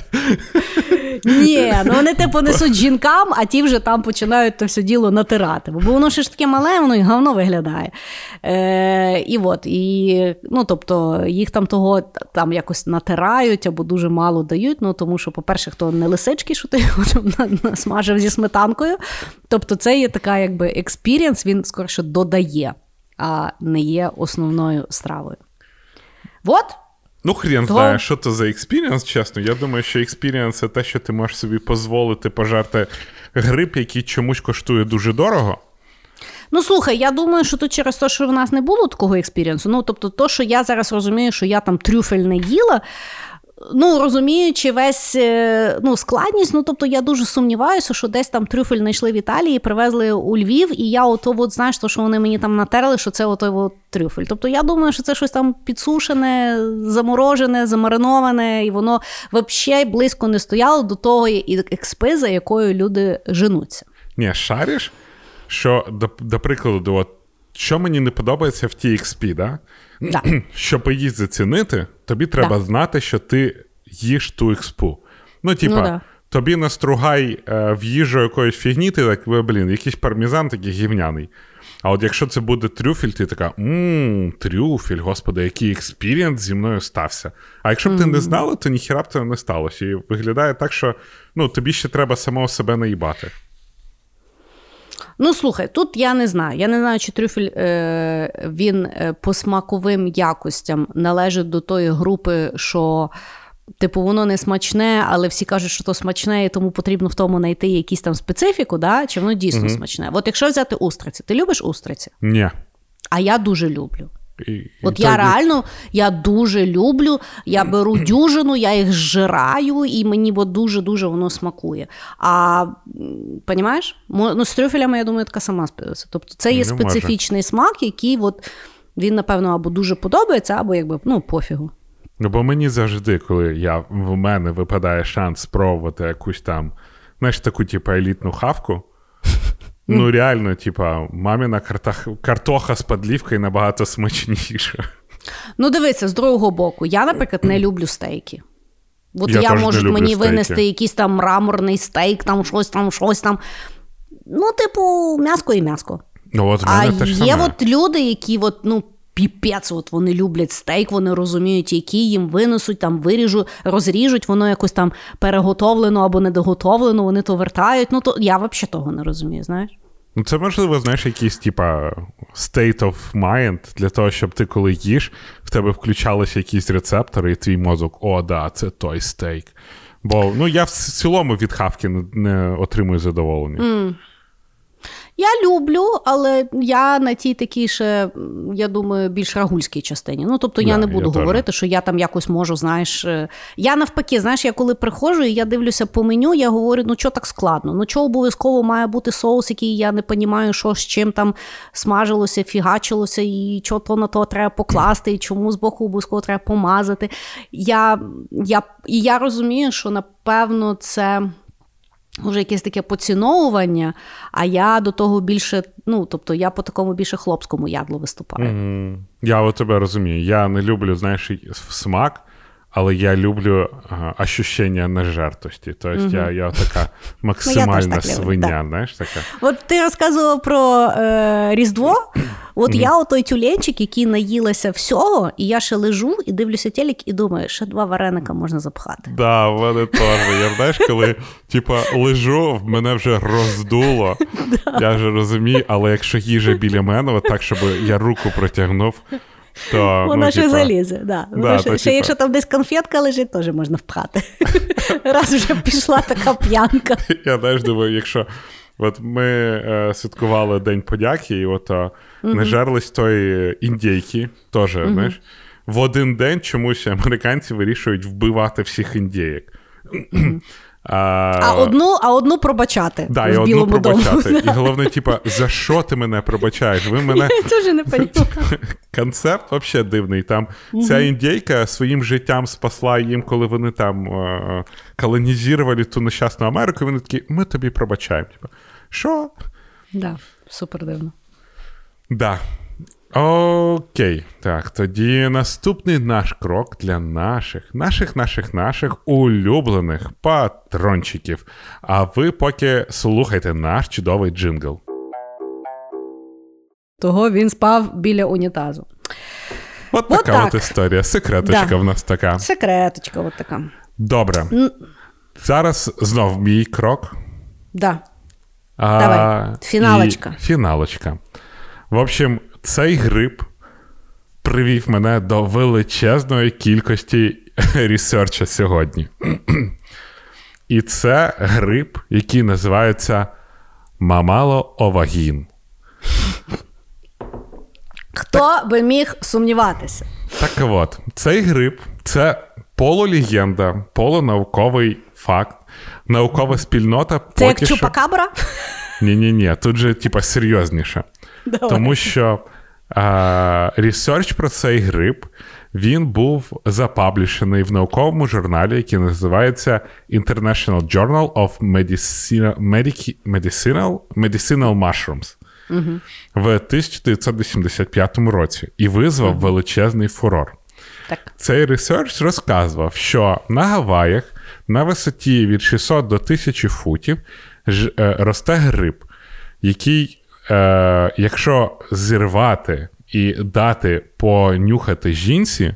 Ні, ну вони типу несуть жінкам, а ті вже там починають то все діло натирати. Бо воно ж таке мале, воно і говно виглядає. Е, І от, і, ну, тобто, їх там того там якось натирають або дуже мало дають. Ну, тому що, по-перше, то не лисички, що ти його смажив зі сметанкою. Тобто, це є така, якби experience, він скоріше додає, а не є основною стравою. Вот. Ну, хрен знає, що це за experience? чесно. Я думаю, що experience це те, що ти можеш собі дозволити пожарти гриб, який чомусь коштує дуже дорого. Ну, слухай, я думаю, що тут через те, що в нас не було такого experience у. Ну, тобто, то, що я зараз розумію, що я там трюфель не їла. Ну, розуміючи весь е, ну, складність, ну тобто я дуже сумніваюся, що десь там трюфель знайшли в Італії, привезли у Львів, і я ото, от, знаєш, то, що вони мені там натерли, що це отой от трюфель. Тобто я думаю, що це щось там підсушене, заморожене, замариноване, і воно взагалі близько не стояло до того експи, за якою люди женуться. Ні, шариш, що, до, до прикладу, от, що мені не подобається в тій XP, да? Да. Щоб її зацінити, тобі треба да. знати, що ти їш ту експу. Ну, типа, ну, да. тобі настругай е, в їжу якоїсь фігні, ти так, блін, якийсь пармізан такий гівняний. А от якщо це буде трюфель, ти така, ммм, трюфель, господи, який experience зі мною стався. А якщо б mm-hmm. ти не знала, то ніхіра б це не сталося. І виглядає так, що ну, тобі ще треба самого себе наїбати. Ну, слухай, тут я не знаю. Я не знаю, чи трюфель е, він е, по смаковим якостям належить до тої групи, що. Типу, воно не смачне, але всі кажуть, що то смачне, і тому потрібно в тому знайти якісь там специфіку, да? чи воно дійсно угу. смачне. От якщо взяти устриці, ти любиш устриці? Ні. А я дуже люблю. І, От і я реально я дуже люблю, я беру дюжину, я їх зжираю, і мені бо дуже-дуже воно смакує. А понімаєш? Ну, з трюфелями, я думаю, така сама. Тобто це є Не специфічний може. смак, який от, він, напевно, або дуже подобається, або якби ну, пофігу. Ну, бо мені завжди, коли я, в мене випадає шанс спробувати якусь там, знаєш, таку, типу, елітну хавку. Ну, реально, типа, маміна картах... картоха з подливкою набагато смачніша. Ну, дивися, з другого боку, я, наприклад, не люблю стейки. От я, я можуть мені стейки. винести якийсь там мраморний стейк, там щось там, щось там. Ну, типу, м'яско і м'яско. Ну, от а теж є от люди, які от, ну, піпець, от вони люблять стейк, вони розуміють, який їм винесуть, там виріжуть, розріжуть, воно якось там переготовлено або недоготовлено, вони то вертають. Ну то я взагалі того не розумію, знаєш. Ну, це можливо, знаєш, якийсь, типа, state of mind для того, щоб ти, коли їш, в тебе включалися якісь рецептори, і твій мозок, о, да, це той стейк. Бо ну, я в цілому від хавки не, не отримую задоволення. Mm. Я люблю, але я на тій такій ще, я думаю, більш рагульській частині. Ну, тобто, я не буду я говорити, що я там якось можу, знаєш. Е, я навпаки, знаєш, я коли приходжу і я дивлюся по меню, я говорю, ну що так складно? Ну чого обов'язково має бути соус, який я не розумію, що з чим там смажилося, фігачилося, і що то на то треба покласти, і чому з боку обов'язково треба помазати. Я, я, І я розумію, що напевно це вже якесь таке поціновування, а я до того більше, ну тобто я по такому більше хлопському ядлу виступаю. Mm-hmm. Я от тебе розумію. Я не люблю, знаєш, смак, але я люблю ага, ощущення нежертості. Тобто mm-hmm. я я така максимальна ну, я свиня. Знаєш, така. От ти розказував про е, Різдво. От mm-hmm. я отой тюленчик, який наїлася всього, і я ще лежу і дивлюся телек і думаю, що два вареника можна запхати. Да, в мене теж. Я знаєш, коли типа лежу, в мене вже роздуло. Я вже розумію, але якщо їжа біля мене, от так, щоб я руку протягнув. То, Вона ну, ще типа... залізе, да. да ще, то, ще типа... якщо там десь конфетка лежить, теж можна впхати. Раз вже пішла така п'янка. Я знаєш, думаю, якщо От ми е, святкували День подяки, і от е, не жерлись тої індійки, теж, знаєш, в один день чомусь американці вирішують вбивати всіх індієк. А а, одну а одну пробачати. Да, в і одну пробачати. Дому. І головне, типа, за що ти мене пробачаєш? Ви мене... Я теж не Концепт взагалі дивний. Там Ця індійка своїм життям спасла їм, коли вони там е- колонізували ту нещасну Америку, і вони такі, ми тобі пробачаємо. Типа, що? Да, супер дивно. Да. Окей, так, тоді наступний наш крок для наших, наших, наших, наших улюблених патрончиків. А ви поки слухайте наш чудовий джингл. Того він спав біля унітазу. От, от така так. от історія. Секреточка да. в нас така. Секреточка, от така. Добре. Зараз знов мій крок. Да. А, Давай. Фіналочка. І фіналочка. В общем, цей гриб привів мене до величезної кількості ресерча сьогодні. І це гриб, який називається Мамало-Овагін. Хто так, би міг сумніватися? Так от, цей гриб це полулегенда, полунауковий факт, наукова спільнота. Це як Чупакабра? Ні-ні, ні тут же, типа, серйозніше. Давай. Тому що Ресерч про цей гриб він був запаблішений в науковому журналі, який називається International Journal of Medicinal Medicinal, Medicinal Mushrooms угу. в 1985 році і визвав угу. величезний фурор. Так. Цей research розказував, що на Гаваях на висоті від 600 до 1000 футів е, росте гриб, який е, якщо зірвати і дати понюхати жінці,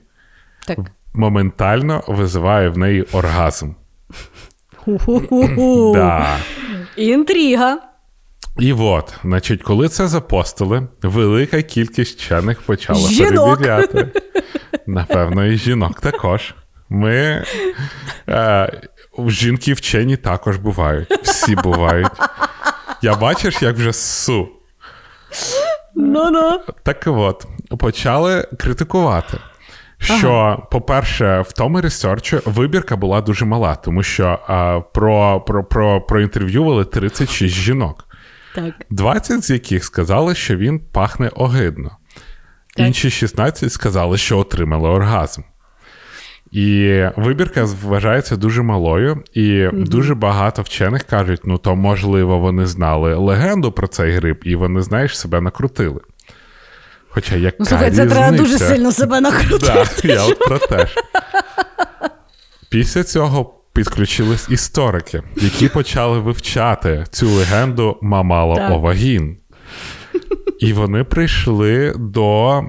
так. моментально визиває в неї оргазм. да. Інтрига. І от, значить, коли це запостили, велика кількість вчених почала жінок. перевіряти. Напевно, і жінок також. Ми е, жінки вчені також бувають. Всі бувають. Я бачиш, як вже су. Ну-ну. Так от, почали критикувати. Що, ага. по-перше, в тому ресерчі вибірка була дуже мала, тому що а, про, про, про, проінтерв'ювали 36 жінок, Так. 20 з яких сказали, що він пахне огидно. Так. Інші 16 сказали, що отримали оргазм. І вибірка вважається дуже малою, і mm-hmm. дуже багато вчених кажуть: ну то, можливо, вони знали легенду про цей гриб, і вони, знаєш, себе накрутили. Хоча яка Ну, слухай, це треба дуже сильно себе накрутити. Так, я от про те ж. Після цього підключились історики, які почали вивчати цю легенду Мамало Овагін. І вони прийшли до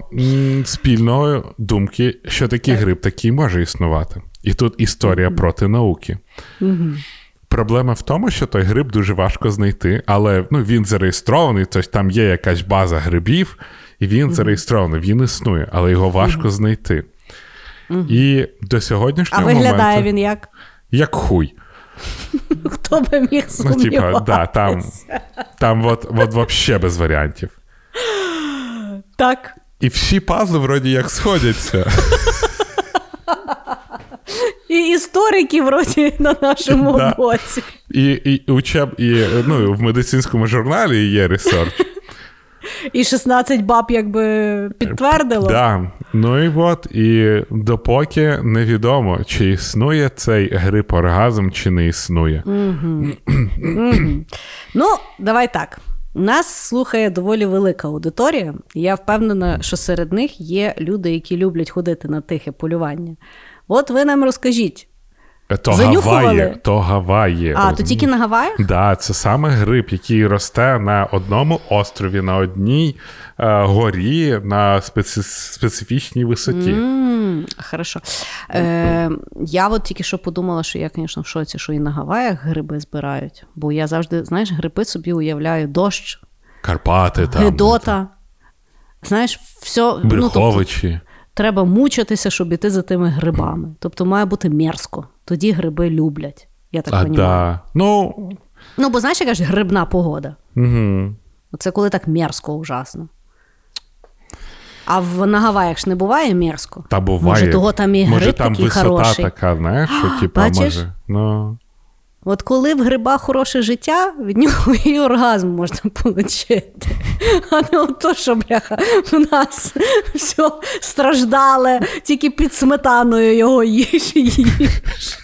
спільної думки, що такий гриб такий може існувати. І тут історія проти науки. Проблема в тому, що той гриб дуже важко знайти, але ну, він зареєстрований, тобто там є якась база грибів, і він зареєстрований, він існує, але його важко знайти. І до А сьогоднішнього виглядає моменту, він як? як хуй. Хто би міг Ну, типа, да, там, там от, от вообще без варіантів. Так. І всі пазли вроді як сходяться. І історики вроді на нашому Да. боці. І, і, учеб, і ну, в медицинському журналі є ресерч. І 16 баб якби підтвердило. Да. Ну і от, і допоки невідомо, чи існує цей грип оргазм, чи не існує. Ну, давай так. Нас слухає доволі велика аудиторія. Я впевнена, що серед них є люди, які люблять ходити на тихе полювання. От ви нам розкажіть. То Занюхували? Гаваї, то Гаваї. А, то тільки на Гаваях? Да, це саме гриб, який росте на одному острові, на одній е, горі, на специ- специфічній висоті. М, Хорошо. Е, я от тільки що подумала, що я, звісно, в шоці, що і на Гаваях гриби збирають. Бо я завжди, знаєш, гриби собі уявляю дощ, Карпати там, Гедота. Знаєш, все. Ну, тобто, треба мучитися, щоб іти за тими грибами. Тобто має бути мерзко. Тоді гриби люблять. Я так розумію. да. Ну, Ну, бо знаєш, яка ж грибна погода. угу. Це коли так мерзко, ужасно. А в на Гаваях ж не буває мерзко. Та буває. Може, того там і Може, там такий висота хороший. така, знаєш, що Бачиш? може. Ну, От коли в грибах хороше життя, від нього і оргазм можна отримати. А не от то, що бляха, в нас все страждале, тільки під сметаною його їж і їж.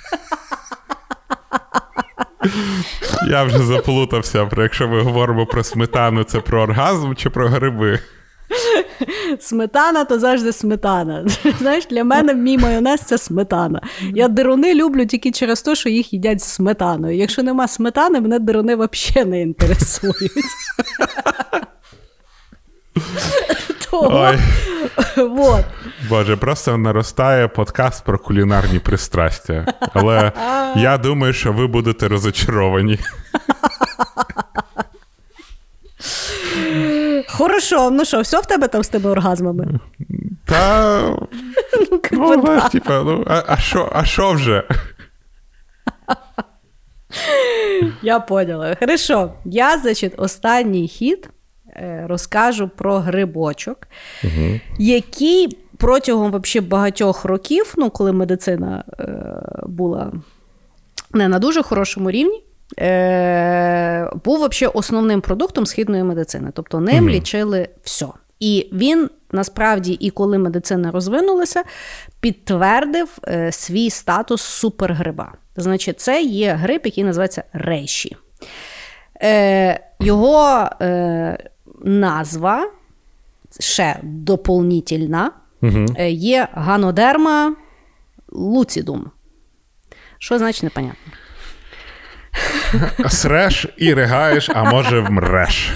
я вже заплутався. Про якщо ми говоримо про сметану, це про оргазм чи про гриби? Сметана то завжди сметана. Знаєш, для мене мій майонез це сметана. Я дируни люблю тільки через те, що їх їдять з сметаною. Якщо нема сметани, мене дируни взагалі не інтересують. Того, вот. Боже, просто наростає подкаст про кулінарні пристрастя. Але я думаю, що ви будете розочаровані. Хорошо, ну що, все в тебе там з тими оргазмами? Та Ну, ну, знаєш, типа, ну, а, а що, а що вже? Я поняла. Хорошо. Я, значить, останній хід е, розкажу про грибочок, який протягом вообще багатьох років, ну, коли медицина е, була не на дуже хорошому рівні, е, був вообще основним продуктом східної медицини. Тобто ним лічили все. І він насправді, і коли медицина розвинулася, підтвердив е, свій статус супергриба. Значить, це є гриб, який називається рейші. Е, його е, назва ще доповнительна е, є ганодерма луцідум. Що значить непонятно? Среш і ригаєш, а може вмреш.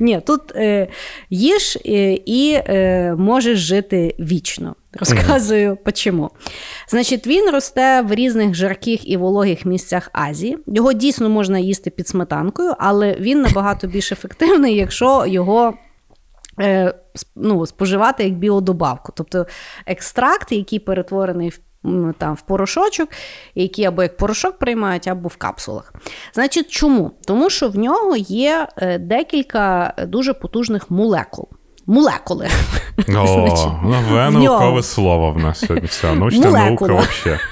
Ні, тут е, їж е, і е, можеш жити вічно. Розказую чому. Значить, він росте в різних жарких і вологих місцях Азії. Його дійсно можна їсти під сметанкою, але він набагато більш ефективний, якщо його. е, Ну, споживати як біодобавку. Тобто екстракт, який перетворений в, там, в порошочок, який або як порошок приймають, або в капсулах. Значить, чому? Тому що в нього є е, декілька дуже потужних молекул. Молекули. О, нове наукове слово в нас сьогодні. Все, научна наука взагалі.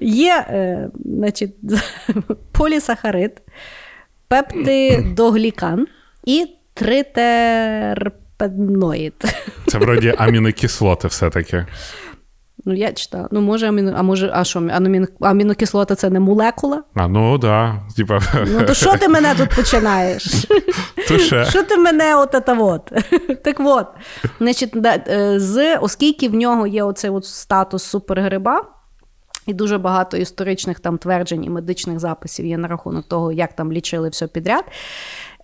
Є е, значить, полісахарид, пептидоглікан і тритерпеноїд. Це вроді амінокислоти все-таки. Ну, я читала. Ну, може, аміно, а може, а що, аміно, амінокислота це не молекула? А ну да. Типа, Ну, то що ти мене тут починаєш? Що ти мене от та вот? Так от, значить, е, з, оскільки в нього є оцей от статус супергриба, І дуже багато історичних там тверджень і медичних записів є на рахунок того, як там лічили все підряд.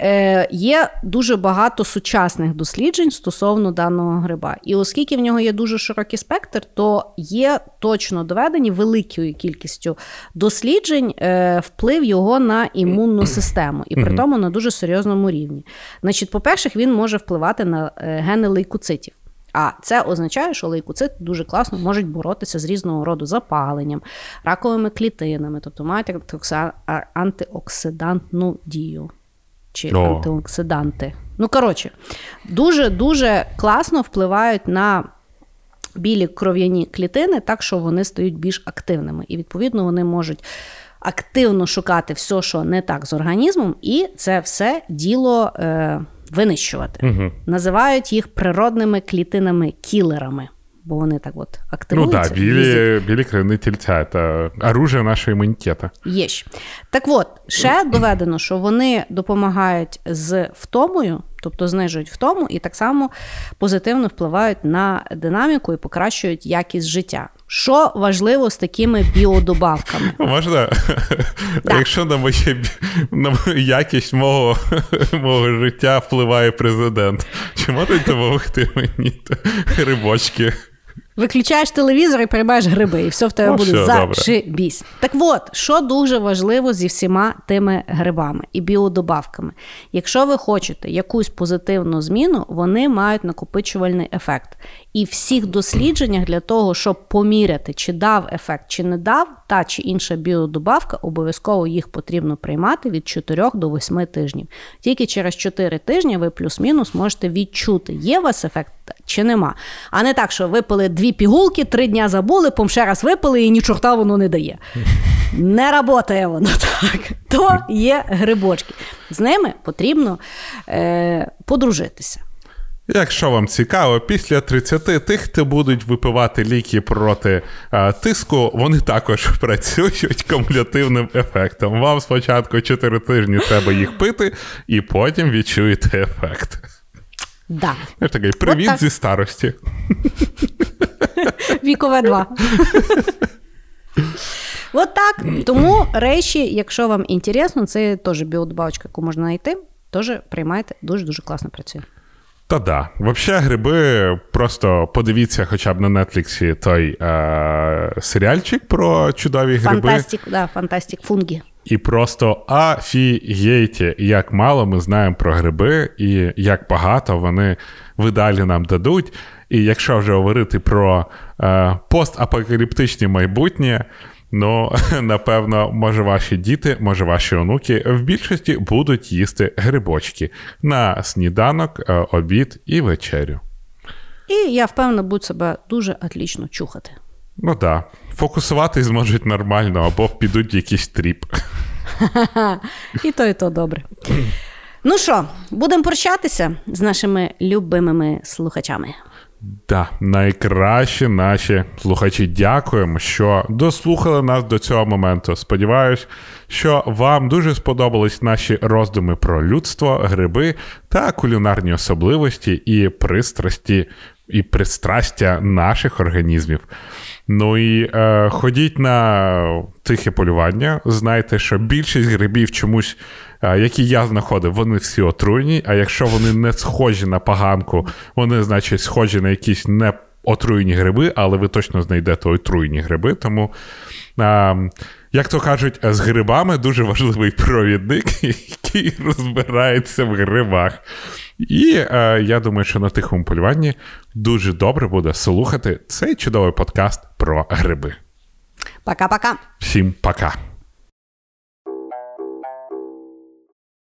Е, Є дуже багато сучасних досліджень стосовно даного гриба. І оскільки в нього є дуже широкий спектр, то є точно доведені великою кількістю досліджень е, вплив його на імунну систему, і при тому на дуже серйозному рівні. Значить, по-перше, він може впливати на е, гени лейкоцитів. А це означає, що лейкоцити дуже класно можуть боротися з різного роду запаленням, раковими клітинами, тобто мають антиоксидантну дію чи О. антиоксиданти. Ну, коротше, дуже-дуже класно впливають на білі кров'яні клітини, так що вони стають більш активними. І, відповідно, вони можуть активно шукати все, що не так з організмом, і це все діло е, винищувати. Угу. Називають їх природними клітинами-кілерами, бо вони так от Ну активуються. Ну так, білі, білі кровяні тільця це оружие нашого імунітету. Є. Так от, ще доведено, що вони допомагають з втомою, тобто знижують втому, і так само позитивно впливають на динаміку і покращують якість життя. Що важливо з такими біодобавками? Можна? Так. Якщо на моє на якість мого, мого життя впливає президент, чи можуть допомогти мені рибочки? грибочки? Виключаєш телевізор і приймаєш гриби, і все в тебе Ну, буде зашибісь. Так от, що дуже важливо зі всіма тими грибами і біодобавками. Якщо ви хочете якусь позитивну зміну, вони мають накопичувальний ефект. І в всіх дослідженнях для того, щоб поміряти, чи дав ефект, чи не дав, та чи інша біодобавка, обов'язково їх потрібно приймати від 4 до 8 тижнів. Тільки через 4 тижні ви плюс-мінус можете відчути, є у вас ефект чи нема. А не так, що випили дві пігулки, три дня забули, пом ще раз випили і ні чорта воно не дає. Не працює воно так. То є грибочки. З ними потрібно е, подружитися. Якщо вам цікаво, після 30 тих, хто будуть випивати ліки проти а, тиску, вони також працюють кумулятивним ефектом. Вам спочатку 4 тижні треба їх пити, і потім відчуєте ефект. Да. Я такий привіт так. зі старості. Вікове 2. От так. Тому речі, якщо вам інтересно, це теж біодобавочка, яку можна знайти. Теж приймайте, дуже-дуже класно працює. Та да. Взагалі, гриби, просто подивіться хоча б на Нетфліксі той е- серіальчик про чудові гриби. Фантастик, да, фантастик, фунгі. І просто афігейте, як мало ми знаємо про гриби, і як багато вони видалі нам дадуть. І якщо вже говорити про е, постапокаліптичне майбутнє, ну, напевно, може ваші діти, може ваші онуки в більшості будуть їсти грибочки на сніданок, е, обід і вечерю. І я впевнена, будуть себе дуже отлично чухати. Ну так, да. фокусуватись зможуть нормально, або підуть якийсь тріп. І то, і то добре. Ну що, будемо прощатися з нашими любимими слухачами. Да, найкращі наші слухачі. Дякуємо, що дослухали нас до цього моменту. Сподіваюсь, що вам дуже сподобались наші роздуми про людство, гриби та кулінарні особливості і пристрасті і пристрастя наших організмів. Ну і е, ходіть на тихе полювання. Знайте, що більшість грибів чомусь, е, які я знаходив, вони всі отруйні. А якщо вони не схожі на поганку, вони, значить, схожі на якісь не отруєні гриби, але ви точно знайдете отруєні гриби. Тому, е, як то кажуть, з грибами дуже важливий провідник, який розбирається в грибах. І е, я думаю, що на тихому полюванні дуже добре буде слухати цей чудовий подкаст про гриби. Пока-пока. Всім пока!